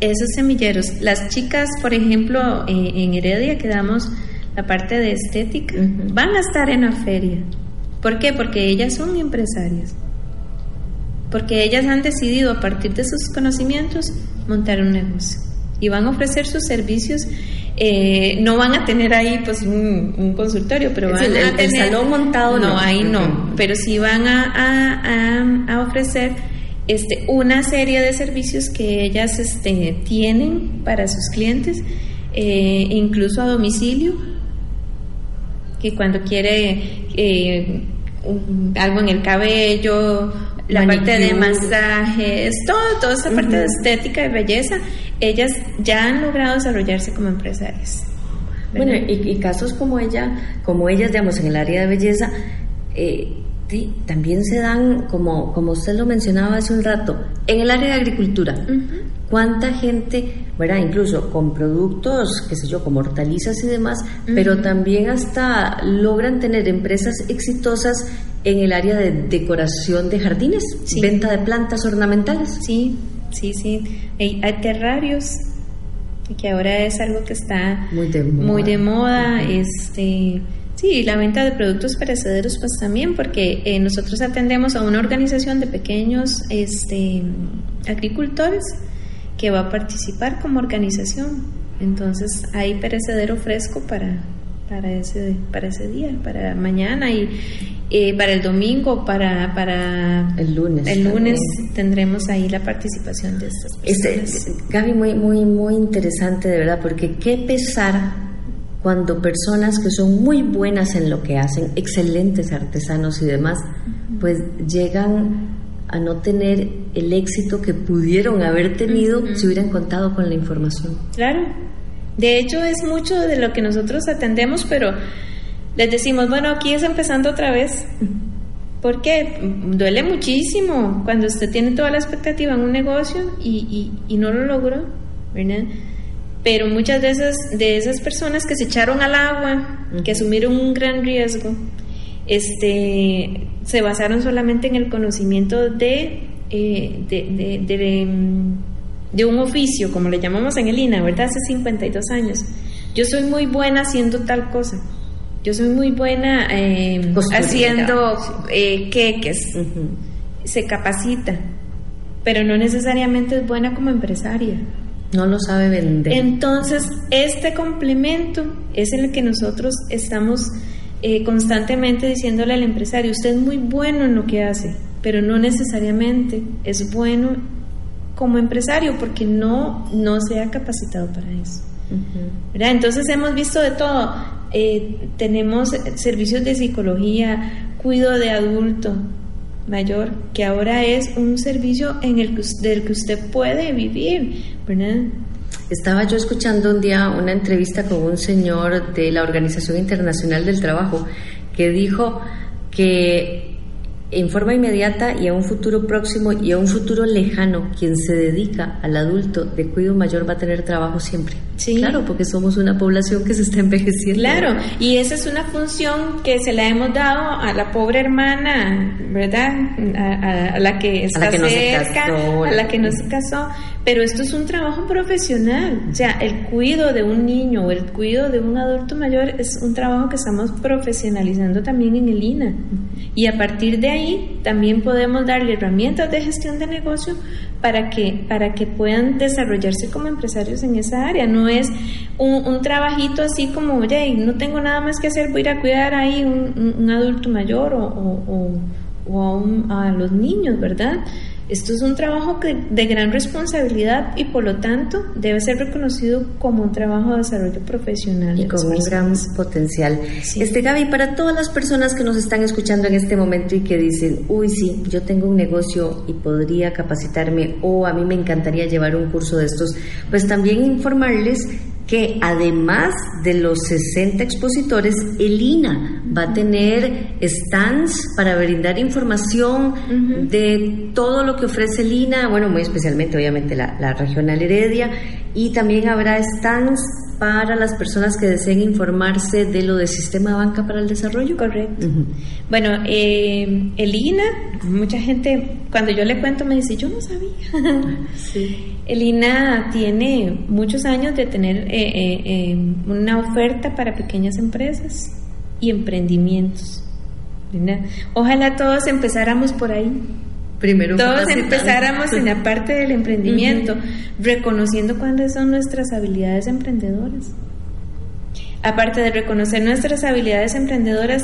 esos semilleros. Las chicas, por ejemplo, eh, en Heredia que damos la parte de estética, van a estar en la feria. ¿Por qué? Porque ellas son empresarias. Porque ellas han decidido a partir de sus conocimientos montar un negocio. Y van a ofrecer sus servicios. eh, no van a tener ahí pues un, un consultorio, pero van el- a el- el tener- salón montado, No, no. ahí no. Pero sí van a, a- a- a ofrecer este, una serie de servicios que ellas este, tienen para sus clientes, eh, incluso a domicilio, que cuando quiere eh, un- algo en el cabello, la parte de Manicure. masajes, todo, toda esa parte de estética y belleza, ellas ya han logrado desarrollarse como empresarias. Bueno, y, y casos como ella, como ellas, digamos, en el área de belleza, eh, Sí, también se dan, como, como usted lo mencionaba hace un rato, en el área de agricultura. ¿Cuánta gente, verdad? Incluso con productos, qué sé yo, como hortalizas y demás, pero también hasta logran tener empresas exitosas en el área de decoración de jardines, venta de plantas ornamentales. Sí, sí, sí. Hay, terrarios que ahora es algo que está muy de moda. Muy de moda este, sí, la venta de productos perecederos pues también, porque eh, nosotros atendemos a una organización de pequeños este, agricultores que va a participar como organización. Entonces hay perecedero fresco para, para, ese, para ese día, para mañana y eh, para el domingo, para, para el lunes. El lunes tendremos ahí la participación de estas este, personas. Gaby, muy, muy, muy interesante de verdad, porque qué pesar cuando personas que son muy buenas en lo que hacen, excelentes artesanos y demás, pues llegan a no tener el éxito que pudieron haber tenido si hubieran contado con la información. Claro. De hecho, es mucho de lo que nosotros atendemos, pero les decimos, bueno, aquí es empezando otra vez. Porque duele muchísimo cuando usted tiene toda la expectativa en un negocio y, y, no lo logró, ¿verdad? Pero muchas veces de esas personas que se echaron al agua, que asumieron un gran riesgo, este, se basaron solamente en el conocimiento de, eh, de, de, de, un oficio, como le llamamos en el INA, ¿verdad? Hace 52 años. Yo soy muy buena haciendo tal cosa. Yo soy muy buena eh, haciendo eh, queques. Se capacita, pero no necesariamente es buena como empresaria. No lo sabe vender. Entonces, este complemento es el que nosotros estamos eh, constantemente diciéndole al empresario, usted es muy bueno en lo que hace, pero no necesariamente es bueno como empresario porque no, no se ha capacitado para eso. Entonces hemos visto de todo. Eh, tenemos servicios de psicología, cuido de adulto mayor, que ahora es un servicio en el que, del que usted puede vivir, ¿verdad? Estaba yo escuchando un día una entrevista con un señor de la Organización Internacional del Trabajo que dijo que en forma inmediata y a un futuro próximo y a un futuro lejano, quien se dedica al adulto de cuidado mayor va a tener trabajo siempre. Sí. Claro, porque somos una población que se está envejeciendo. Claro, y esa es una función que se la hemos dado a la pobre hermana, ¿verdad? A, la que está la que cerca, no a la que no se casó. Pero esto es un trabajo profesional. O sea, el cuidado de un niño o el cuidado de un adulto mayor es un trabajo que estamos profesionalizando también en el INA. Y a partir de ahí también podemos darle herramientas de gestión de negocio para que, para que puedan desarrollarse como empresarios en esa área. No es un, trabajito así como, oye, no tengo nada más que hacer, voy a ir a cuidar ahí un, un, adulto mayor o, o, o a, a los niños, ¿verdad? Esto es un trabajo de gran responsabilidad y por lo tanto debe ser reconocido como un trabajo de desarrollo profesional. Y con un gran potencial. Este Gaby, para todas las personas que nos están escuchando en este momento y que dicen, uy, sí, yo tengo un negocio y podría capacitarme o a mí me encantaría llevar un curso de estos, pues también informarles que además de los 60 expositores, el INA va a tener stands para brindar información de todo lo que ofrece el INA, bueno, muy especialmente obviamente la, la regional Heredia, y también habrá stands para las personas que deseen informarse de lo del sistema de banca para el desarrollo. Correcto. Bueno, eh, el INA, mucha gente, cuando yo le cuento, me dice, yo no sabía. sí. El INA tiene muchos años de tener eh, eh, una oferta para pequeñas empresas y emprendimientos. Ojalá todos empezáramos por ahí. Primero todos empezáramos en la parte del emprendimiento, reconociendo cuáles son nuestras habilidades emprendedoras. Aparte de reconocer nuestras habilidades emprendedoras,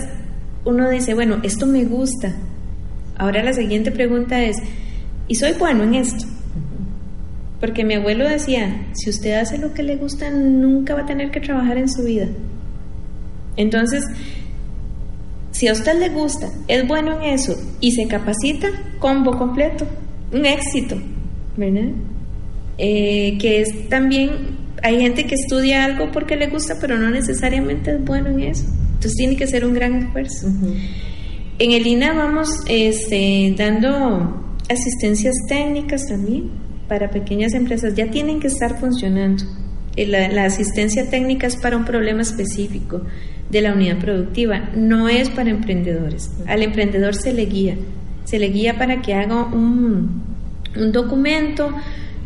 uno dice, bueno, esto me gusta. Ahora la siguiente pregunta es, ¿y soy bueno en esto? Porque mi abuelo decía, si usted hace lo que le gusta, nunca va a tener que trabajar en su vida. Entonces, si a usted le gusta, es bueno en eso y se capacita, combo completo, un éxito, ¿verdad? Eh, que es también, hay gente que estudia algo porque le gusta, pero no necesariamente es bueno en eso. Entonces tiene que ser un gran esfuerzo. En el INA vamos este, dando asistencias técnicas también para pequeñas empresas. Ya tienen que estar funcionando. Eh, La, la asistencia técnica es para un problema específico de la unidad productiva, no es para emprendedores. Al emprendedor se le guía, se le guía para que haga un, un documento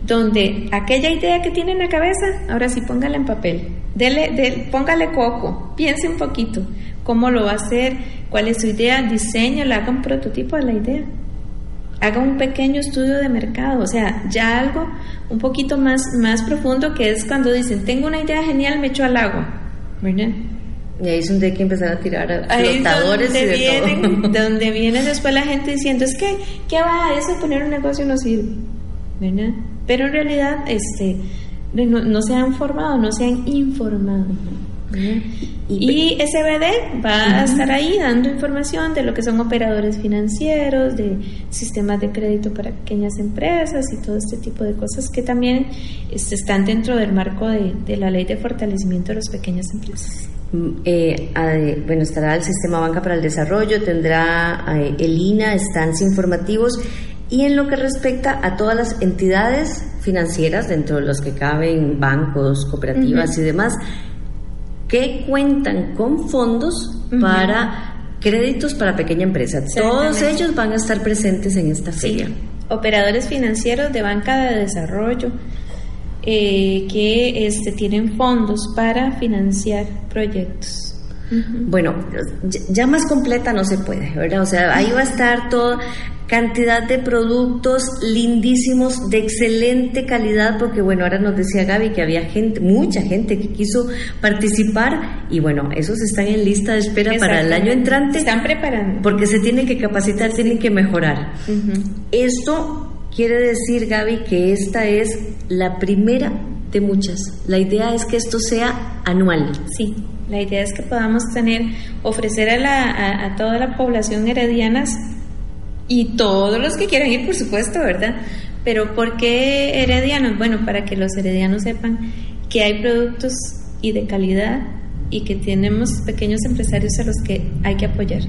donde aquella idea que tiene en la cabeza, ahora sí póngala en papel, dele, de- póngale coco, piense un poquito cómo lo va a hacer, cuál es su idea, diseña, haga un prototipo de la idea, haga un pequeño estudio de mercado, o sea, ya algo un poquito más, más profundo que es cuando dicen, tengo una idea genial, me echo al agua, ¿verdad? Y ahí es donde hay que empezar a tirar a flotadores y donde de vienen, todo. de donde viene después la gente diciendo, es que, ¿qué va? Eso de poner un negocio no sirve, ¿verdad? Pero en realidad, este, no, no se han formado, no se han informado. ¿verdad? Y SBD va a estar ahí dando información de lo que son operadores financieros, de sistemas de crédito para pequeñas empresas y todo este tipo de cosas que también este, están dentro del marco de, de la ley de fortalecimiento de las pequeñas empresas. Eh, bueno, estará el Sistema Banca para el Desarrollo, tendrá eh, el INA, estancia informativos y en lo que respecta a todas las entidades financieras, dentro de los que caben bancos, cooperativas y demás, que cuentan con fondos para créditos para pequeña empresa. Todos ellos van a estar presentes en esta feria. operadores financieros de banca de desarrollo eh, que este, tienen fondos para financiar proyectos. Bueno, ya- más completa no se puede, ¿verdad? O sea, ahí va a estar toda cantidad de productos lindísimos, de excelente calidad, porque bueno, ahora nos decía Gaby que había gente, mucha gente que quiso participar y bueno, esos están en lista de espera para el año entrante. Están preparando. Porque se tienen que capacitar, tienen que mejorar. Esto quiere decir, Gaby, que esta es la primera de muchas. La idea es que esto sea anual. Sí, la idea es que podamos tener, ofrecer a, la, a, a toda la población heredianas y todos los que quieran ir, por supuesto, ¿verdad? Pero ¿por qué heredianos? Bueno, para que los heredianos sepan que hay productos y de calidad y que tenemos pequeños empresarios a los que hay que apoyar.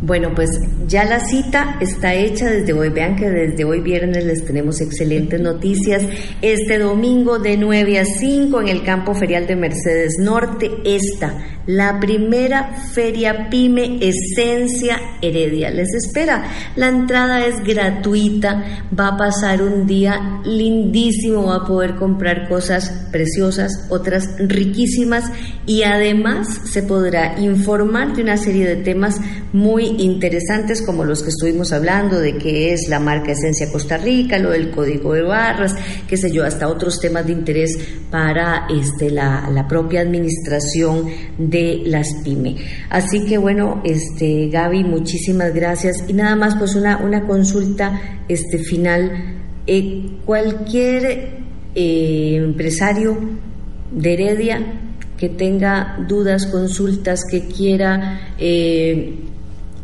Bueno, pues ya la cita está hecha desde hoy. Vean que desde hoy viernes les tenemos excelentes noticias. Este domingo de 9 a 5 en el campo ferial de Mercedes Norte, esta, la primera feria pyme Esencia Heredia. Les espera. La entrada es gratuita. Va a pasar un día lindísimo. Va a poder comprar cosas preciosas, otras riquísimas y además se podrá informar de una serie de temas muy interesantes como los que estuvimos hablando de qué es la marca Esencia Costa Rica, lo del código de barras, qué sé yo, hasta otros temas de interés para este, la, la propia administración de las pyme. Así que bueno, este, Gaby, muchísimas gracias. Y nada más, pues una, una consulta este, final. Eh, cualquier eh, empresario de Heredia que tenga dudas, consultas, que quiera eh,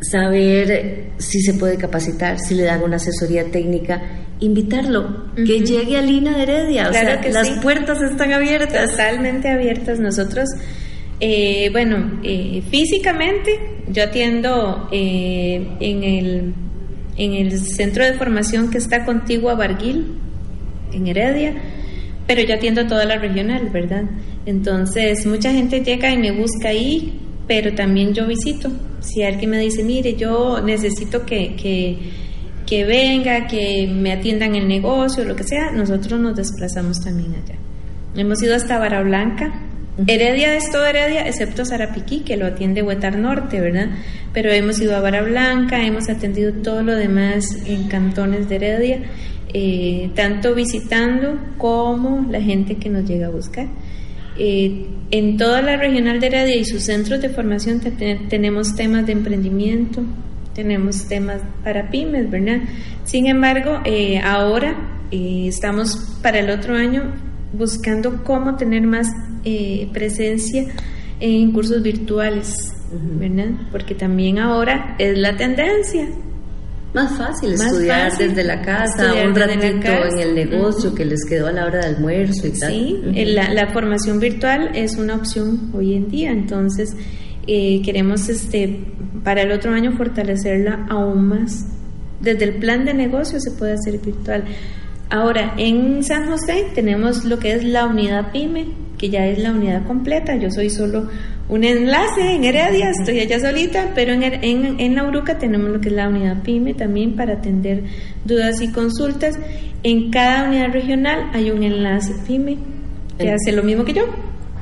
saber si se puede capacitar, si le dan una asesoría técnica, invitarlo, que llegue a Lina de Heredia. Claro o sea, que las sí. puertas están abiertas. Totalmente abiertas. Nosotros, eh, bueno, eh, físicamente yo atiendo eh, en, el, en el centro de formación que está contiguo a Barguil, en Heredia, pero yo atiendo toda la regional, ¿verdad? Entonces, mucha gente llega y me busca ahí, pero también yo visito. Si alguien me dice, mire, yo necesito que, que, que venga, que me atiendan el negocio, lo que sea, nosotros nos desplazamos también allá. Hemos ido hasta Vara Blanca. Heredia es todo Heredia, excepto Zarapiquí, que lo atiende Huetar Norte, ¿verdad? Pero hemos ido a Vara Blanca, hemos atendido todo lo demás en cantones de Heredia, eh, tanto visitando como la gente que nos llega a buscar. Eh, en toda la regional de Heredia y sus centros de formación te- te- tenemos temas de emprendimiento, tenemos temas para pymes, ¿verdad? Sin embargo, eh, ahora eh, estamos para el otro año buscando cómo tener más eh, presencia en cursos virtuales, ¿verdad? Porque también ahora es la tendencia. Más fácil Más estudiar fácil desde la casa, un ratito casa. en el negocio que les quedó a la hora de almuerzo y tal. Sí, eh, la, la formación virtual es una opción hoy en día, entonces eh, queremos este, para el otro año fortalecerla aún más. Desde el plan de negocio se puede hacer virtual. Ahora, en San José tenemos lo que es la unidad PYME, que ya es la unidad completa. Yo soy solo un enlace en Heredia, estoy allá solita, pero en, en, en La Uruca tenemos lo que es la unidad PYME también para atender dudas y consultas. En cada unidad regional hay un enlace PYME que hace lo mismo que yo,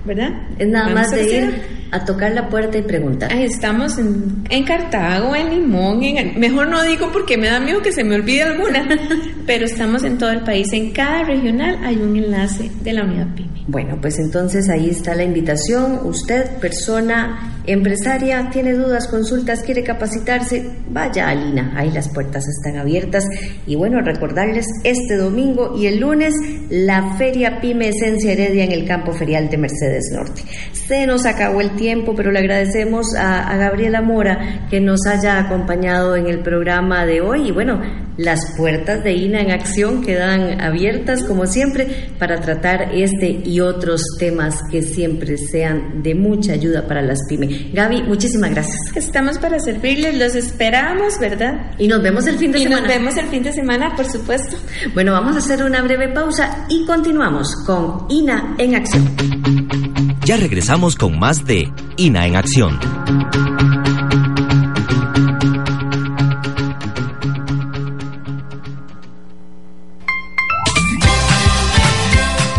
¿verdad? Es nada más de ir a tocar la puerta y preguntar. estamos en, en, Cartago, en Limón, en, mejor no digo porque me da miedo que se me olvide alguna, pero estamos en todo el país. En cada regional hay un enlace de la unidad PYME. Bueno, pues entonces ahí está la invitación. Usted, persona empresaria, tiene dudas, consultas, quiere capacitarse, vaya a Lina. Ahí las puertas están abiertas. Y bueno, recordarles este domingo y el lunes la Feria Pyme Esencia Heredia en el campo ferial de Mercedes Norte. Se nos acabó el tiempo, pero le agradecemos a, a Gabriela Mora que nos haya acompañado en el programa de hoy. Y bueno, las puertas de INA en acción quedan abiertas, como siempre, para tratar este y otros temas que siempre sean de mucha ayuda para las pymes. Gaby, muchísimas gracias. Estamos para servirles, los esperamos, ¿verdad? Y nos vemos el fin de semana. Y nos vemos el fin de semana, por supuesto. Bueno, vamos a hacer una breve pausa y continuamos con INA en acción. Ya regresamos con más de INA en acción.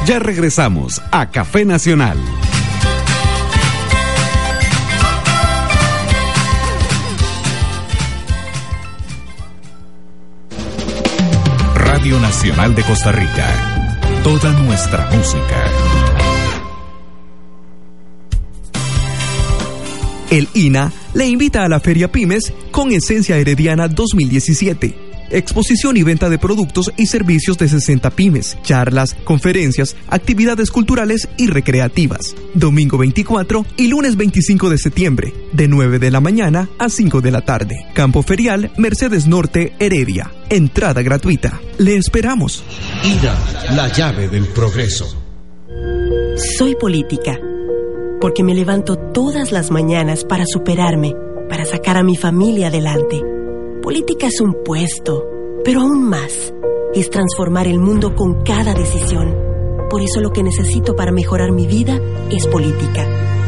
Ya regresamos a Café Nacional. Radio Nacional de Costa Rica. Toda nuestra música. El INA le invita a la Feria Pymes con Esencia Herediana 2017 exposición y venta de productos y servicios de 60 pymes, charlas, conferencias, actividades culturales y recreativas. Domingo 24 y lunes 25 de septiembre, de 9 de la mañana a 5 de la tarde. Campo Ferial, Mercedes Norte, Heredia. Entrada gratuita. Le esperamos. IRA, la llave del progreso. Soy política, porque me levanto todas las mañanas para superarme, para sacar a mi familia adelante Política es un puesto, pero aún más es transformar el mundo con cada decisión. Por eso lo que necesito para mejorar mi vida es política.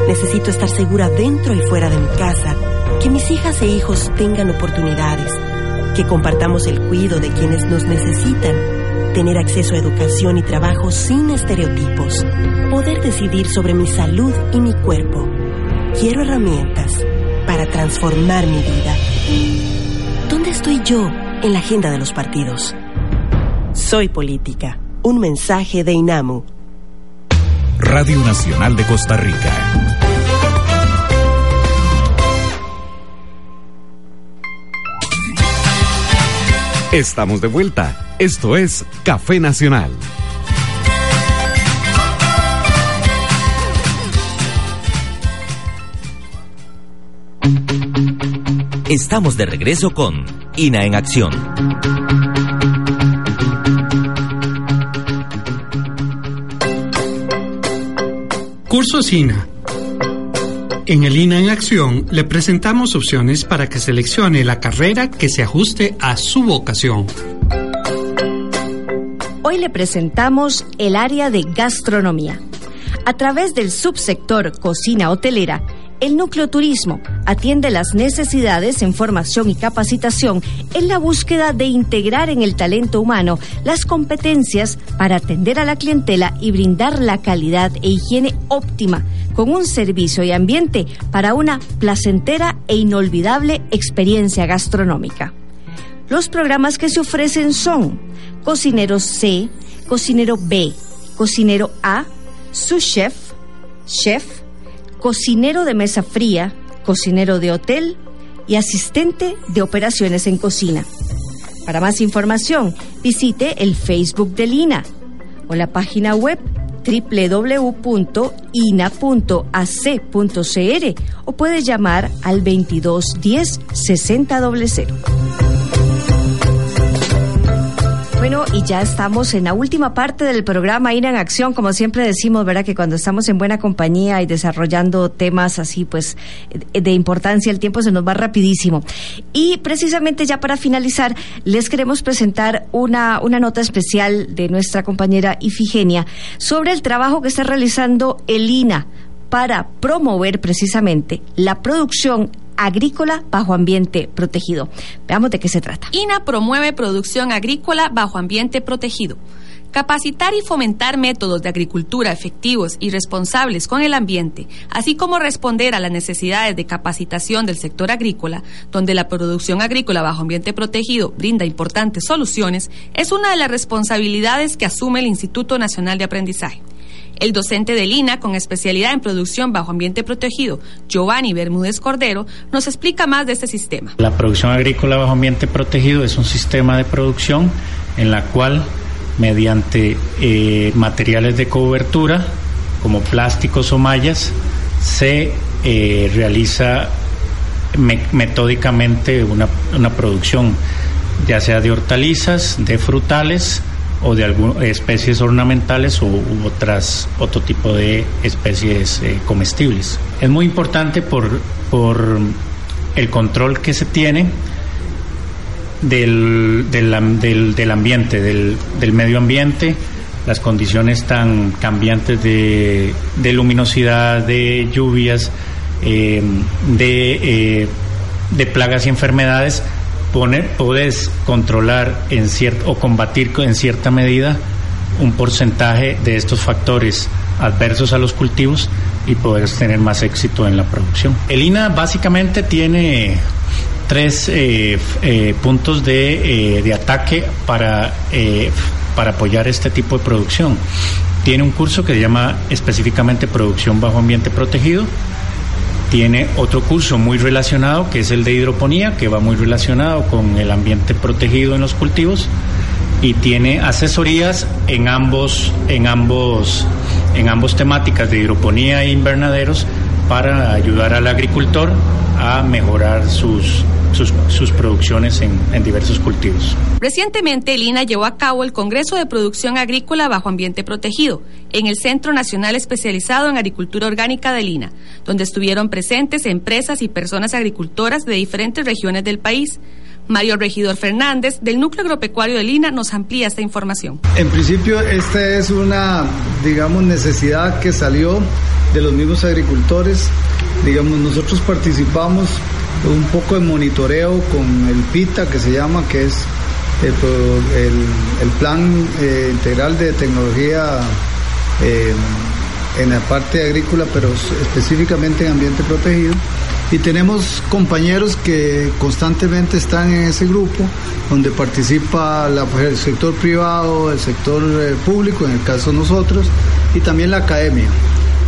Necesito estar segura dentro y fuera de mi casa, que mis hijas e hijos tengan oportunidades, que compartamos el cuidado de quienes nos necesitan, tener acceso a educación y trabajo sin estereotipos, poder decidir sobre mi salud y mi cuerpo. Quiero herramientas para transformar mi vida. ¿Dónde estoy yo en la agenda de los partidos? Soy política. Un mensaje de INAMU. Radio Nacional de Costa Rica. Estamos de vuelta. Esto es Café Nacional. Estamos de regreso con INA en Acción. Cursos INA. En el INA en Acción le presentamos opciones para que seleccione la carrera que se ajuste a su vocación. Hoy le presentamos el área de gastronomía. A través del subsector cocina hotelera, el núcleo turismo atiende las necesidades en formación y capacitación en la búsqueda de integrar en el talento humano las competencias para atender a la clientela y brindar la calidad e higiene óptima con un servicio y ambiente para una placentera e inolvidable experiencia gastronómica. Los programas que se ofrecen son Cocinero C, Cocinero B, Cocinero A, Su Chef, Chef, cocinero de mesa fría, cocinero de hotel y asistente de operaciones en cocina. Para más información, visite el Facebook de Lina o la página web www.ina.ac.cr o puede llamar al 2210 6000. Bueno, y ya estamos en la última parte del programa INA en Acción. Como siempre decimos, ¿verdad? Que cuando estamos en buena compañía y desarrollando temas así, pues, de importancia, el tiempo se nos va rapidísimo. Y precisamente ya para finalizar, les queremos presentar una, una nota especial de nuestra compañera Ifigenia sobre el trabajo que está realizando el INA para promover precisamente la producción agrícola bajo ambiente protegido. Veamos de qué se trata. INA promueve producción agrícola bajo ambiente protegido. Capacitar y fomentar métodos de agricultura efectivos y responsables con el ambiente, así como responder a las necesidades de capacitación del sector agrícola, donde la producción agrícola bajo ambiente protegido brinda importantes soluciones, es una de las responsabilidades que asume el Instituto Nacional de Aprendizaje. El docente de Lina, con especialidad en producción bajo ambiente protegido, Giovanni Bermúdez Cordero, nos explica más de este sistema. La producción agrícola bajo ambiente protegido es un sistema de producción en la cual, mediante eh, materiales de cobertura, como plásticos o mallas, se eh, realiza metódicamente una, una producción, ya sea de hortalizas, de frutales, o de algunas especies ornamentales u otras otro tipo de especies eh, comestibles. Es muy importante por, por el control que se tiene del, del, del, ambiente, del, del, medio ambiente, las condiciones tan cambiantes de, de luminosidad, de lluvias, eh, de, eh, de plagas y enfermedades poner, podés controlar en cierto, o combatir en cierta medida un porcentaje de estos factores adversos a los cultivos y poder tener más éxito en la producción. El INA básicamente tiene tres eh, eh, puntos de, eh, de, ataque para, para apoyar este tipo de producción. Tiene un curso que se llama específicamente Producción bajo ambiente protegido, tiene otro curso muy relacionado, que es el de hidroponía, que va muy relacionado con el ambiente protegido en los cultivos. Y tiene asesorías en ambos, en ambos, en ambos temáticas de hidroponía e invernaderos para ayudar al agricultor a mejorar sus, sus, producciones en, en, diversos cultivos. Recientemente, el INA llevó a cabo el Congreso de Producción Agrícola bajo Ambiente Protegido en el Centro Nacional Especializado en Agricultura Orgánica del INA, donde estuvieron presentes empresas y personas agricultoras de diferentes regiones del país. Mario Regidor Fernández, del Núcleo Agropecuario de Lina, nos amplía esta información. En principio, esta es una, digamos, necesidad que salió de los mismos agricultores. Digamos, nosotros participamos un poco de monitoreo con el PITA, que se llama, que es el, Plan eh, Integral de Tecnología eh, en la parte agrícola, pero específicamente en ambiente protegido. Y tenemos compañeros que constantemente están en ese grupo, donde participa el sector privado, el sector eh, público, en el caso nosotros, y también la academia.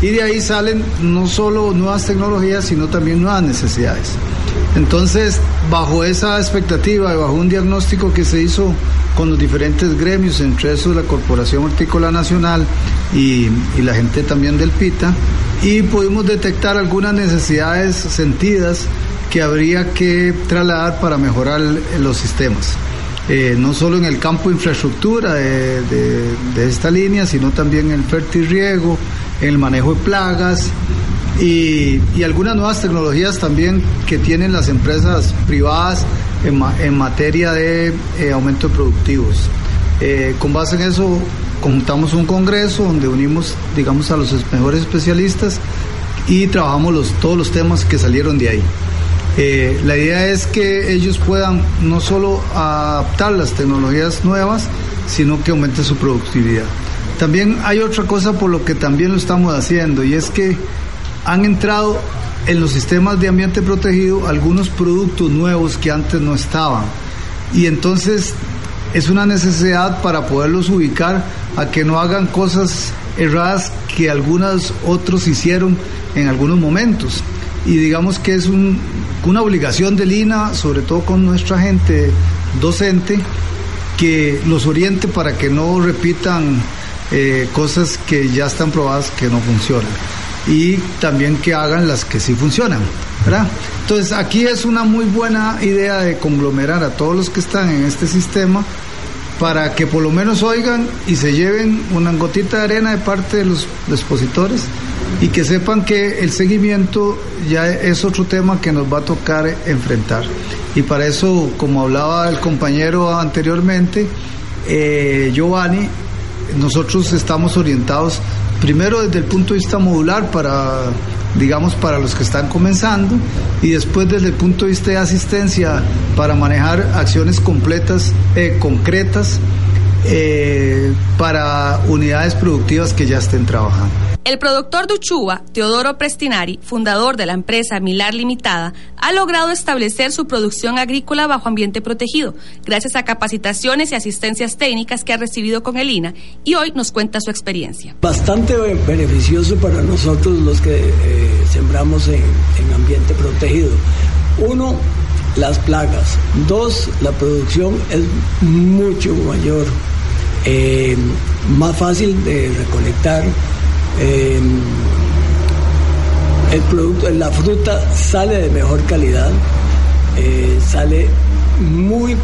Y de ahí salen no solo nuevas tecnologías, sino también nuevas necesidades. Entonces, bajo esa expectativa y bajo un diagnóstico que se hizo con los diferentes gremios, entre esos la Corporación Hortícola Nacional y, la gente también del PITA, y pudimos detectar algunas necesidades sentidas que habría que trasladar para mejorar los sistemas. Eh, no solo en el campo de infraestructura de, de, esta línea, sino también en el fértil riego, en el manejo de plagas, y, algunas nuevas tecnologías también que tienen las empresas privadas en, materia de eh, aumento de productivos. Eh, con base en eso, conjuntamos un congreso donde unimos, digamos, a los mejores especialistas y trabajamos los, todos los temas que salieron de ahí. Eh, la idea es que ellos puedan no solo adaptar las tecnologías nuevas, sino que aumente su productividad. También hay otra cosa por lo que también lo estamos haciendo y es que han entrado en los sistemas de ambiente protegido algunos productos nuevos que antes no estaban. Y entonces es una necesidad para poderlos ubicar a que no hagan cosas erradas que algunos otros hicieron en algunos momentos. Y digamos que es una obligación del INA, sobre todo con nuestra gente docente, que los oriente para que no repitan eh, cosas que ya están probadas que no funcionan y también que hagan las que sí funcionan, ¿verdad? Entonces aquí es una muy buena idea de conglomerar a todos los que están en este sistema para que por lo menos oigan y se lleven una gotita de arena de parte de los expositores y que sepan que el seguimiento ya es otro tema que nos va a tocar enfrentar. Y para eso, como hablaba el compañero anteriormente, eh, Giovanni, nosotros estamos orientados primero desde el punto de vista modular para digamos para los que están comenzando y después desde el punto de vista de asistencia para manejar acciones completas, eh, concretas eh, para unidades productivas que ya estén trabajando. El productor de Uchuva, Teodoro Prestinari, fundador de la empresa Milar Limitada, ha logrado establecer su producción agrícola bajo ambiente protegido, gracias a capacitaciones y asistencias técnicas que ha recibido con el INA, y hoy nos cuenta su experiencia. Bastante beneficioso para nosotros los que eh, sembramos en, ambiente protegido. Uno, las plagas. Dos, la producción es mucho mayor, eh, más fácil de recolectar eh, el producto, la fruta sale de mejor calidad, eh, sale muy,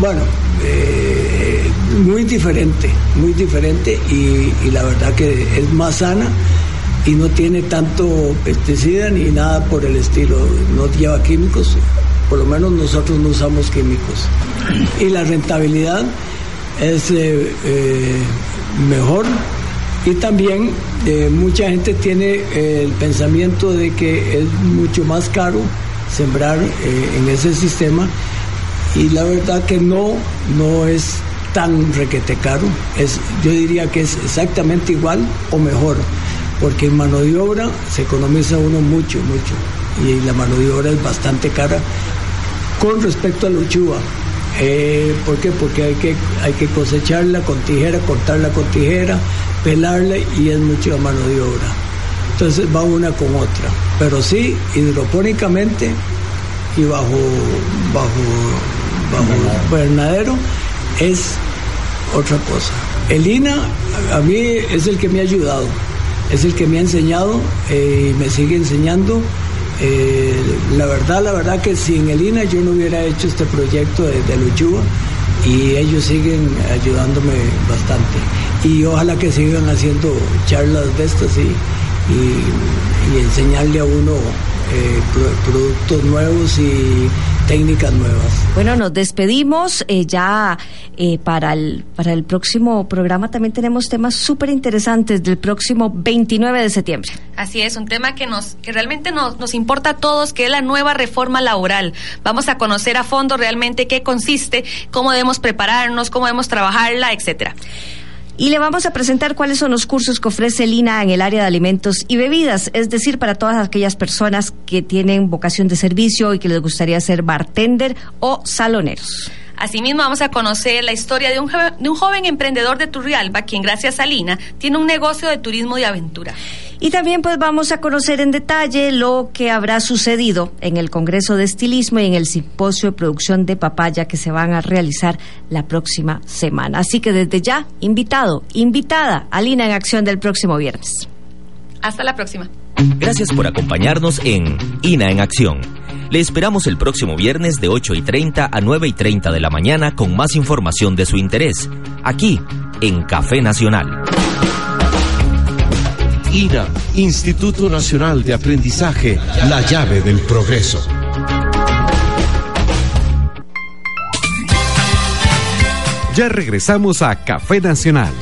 bueno, eh, muy diferente, muy diferente y, la verdad que es más sana y no tiene tanto pesticida ni nada por el estilo, no lleva químicos, por lo menos nosotros no usamos químicos. Y la rentabilidad es mejor y también eh, mucha gente tiene eh, el pensamiento de que es mucho más caro sembrar eh, en ese sistema y la verdad que no, no es tan requete caro. Es, yo diría que es exactamente igual o mejor, porque en mano de obra se economiza uno mucho, mucho. Y la mano de obra es bastante cara con respecto a la uchuva. ¿Por qué? Porque hay que, hay que cosecharla con tijera, cortarla con tijera, pelarle y es mucha mano de obra. Entonces va una con otra. Pero sí, hidropónicamente y bajo, bajo, bajo invernadero es otra cosa. El INA a mí es el que me ha ayudado, es el que me ha enseñado eh, y me sigue enseñando. Eh, la verdad, la verdad que sin el INA yo no hubiera hecho este proyecto de, de Luchúa y ellos siguen ayudándome bastante. Y ojalá que sigan haciendo charlas de estas y, y, enseñarle a uno eh, productos nuevos y técnicas nuevas. Bueno, nos despedimos eh, ya eh, para, el, para el próximo programa. También tenemos temas súper interesantes del próximo 29 de septiembre. Así es, un tema que, nos, que realmente nos, nos importa a todos, que es la nueva reforma laboral. Vamos a conocer a fondo realmente qué consiste, cómo debemos prepararnos, cómo debemos trabajarla, etcétera. Y le vamos a presentar cuáles son los cursos que ofrece Lina en el área de alimentos y bebidas, es decir, para todas aquellas personas que tienen vocación de servicio y que les gustaría ser bartender o saloneros. Asimismo, vamos a conocer la historia de un, de un joven emprendedor de Turrialba, quien gracias a Lina tiene un negocio de turismo de aventura. Y también pues vamos a conocer en detalle lo que habrá sucedido en el Congreso de Estilismo y en el Simposio de Producción de Papaya que se van a realizar la próxima semana. Así que desde ya, invitado, invitada a Lina en Acción del próximo viernes. Hasta la próxima. Gracias por acompañarnos en INA en Acción. Le esperamos el próximo viernes de 8 y 30 a 9 y 30 de la mañana con más información de su interés, aquí en Café Nacional. INA, Instituto Nacional de Aprendizaje, la llave del progreso. Ya regresamos a Café Nacional.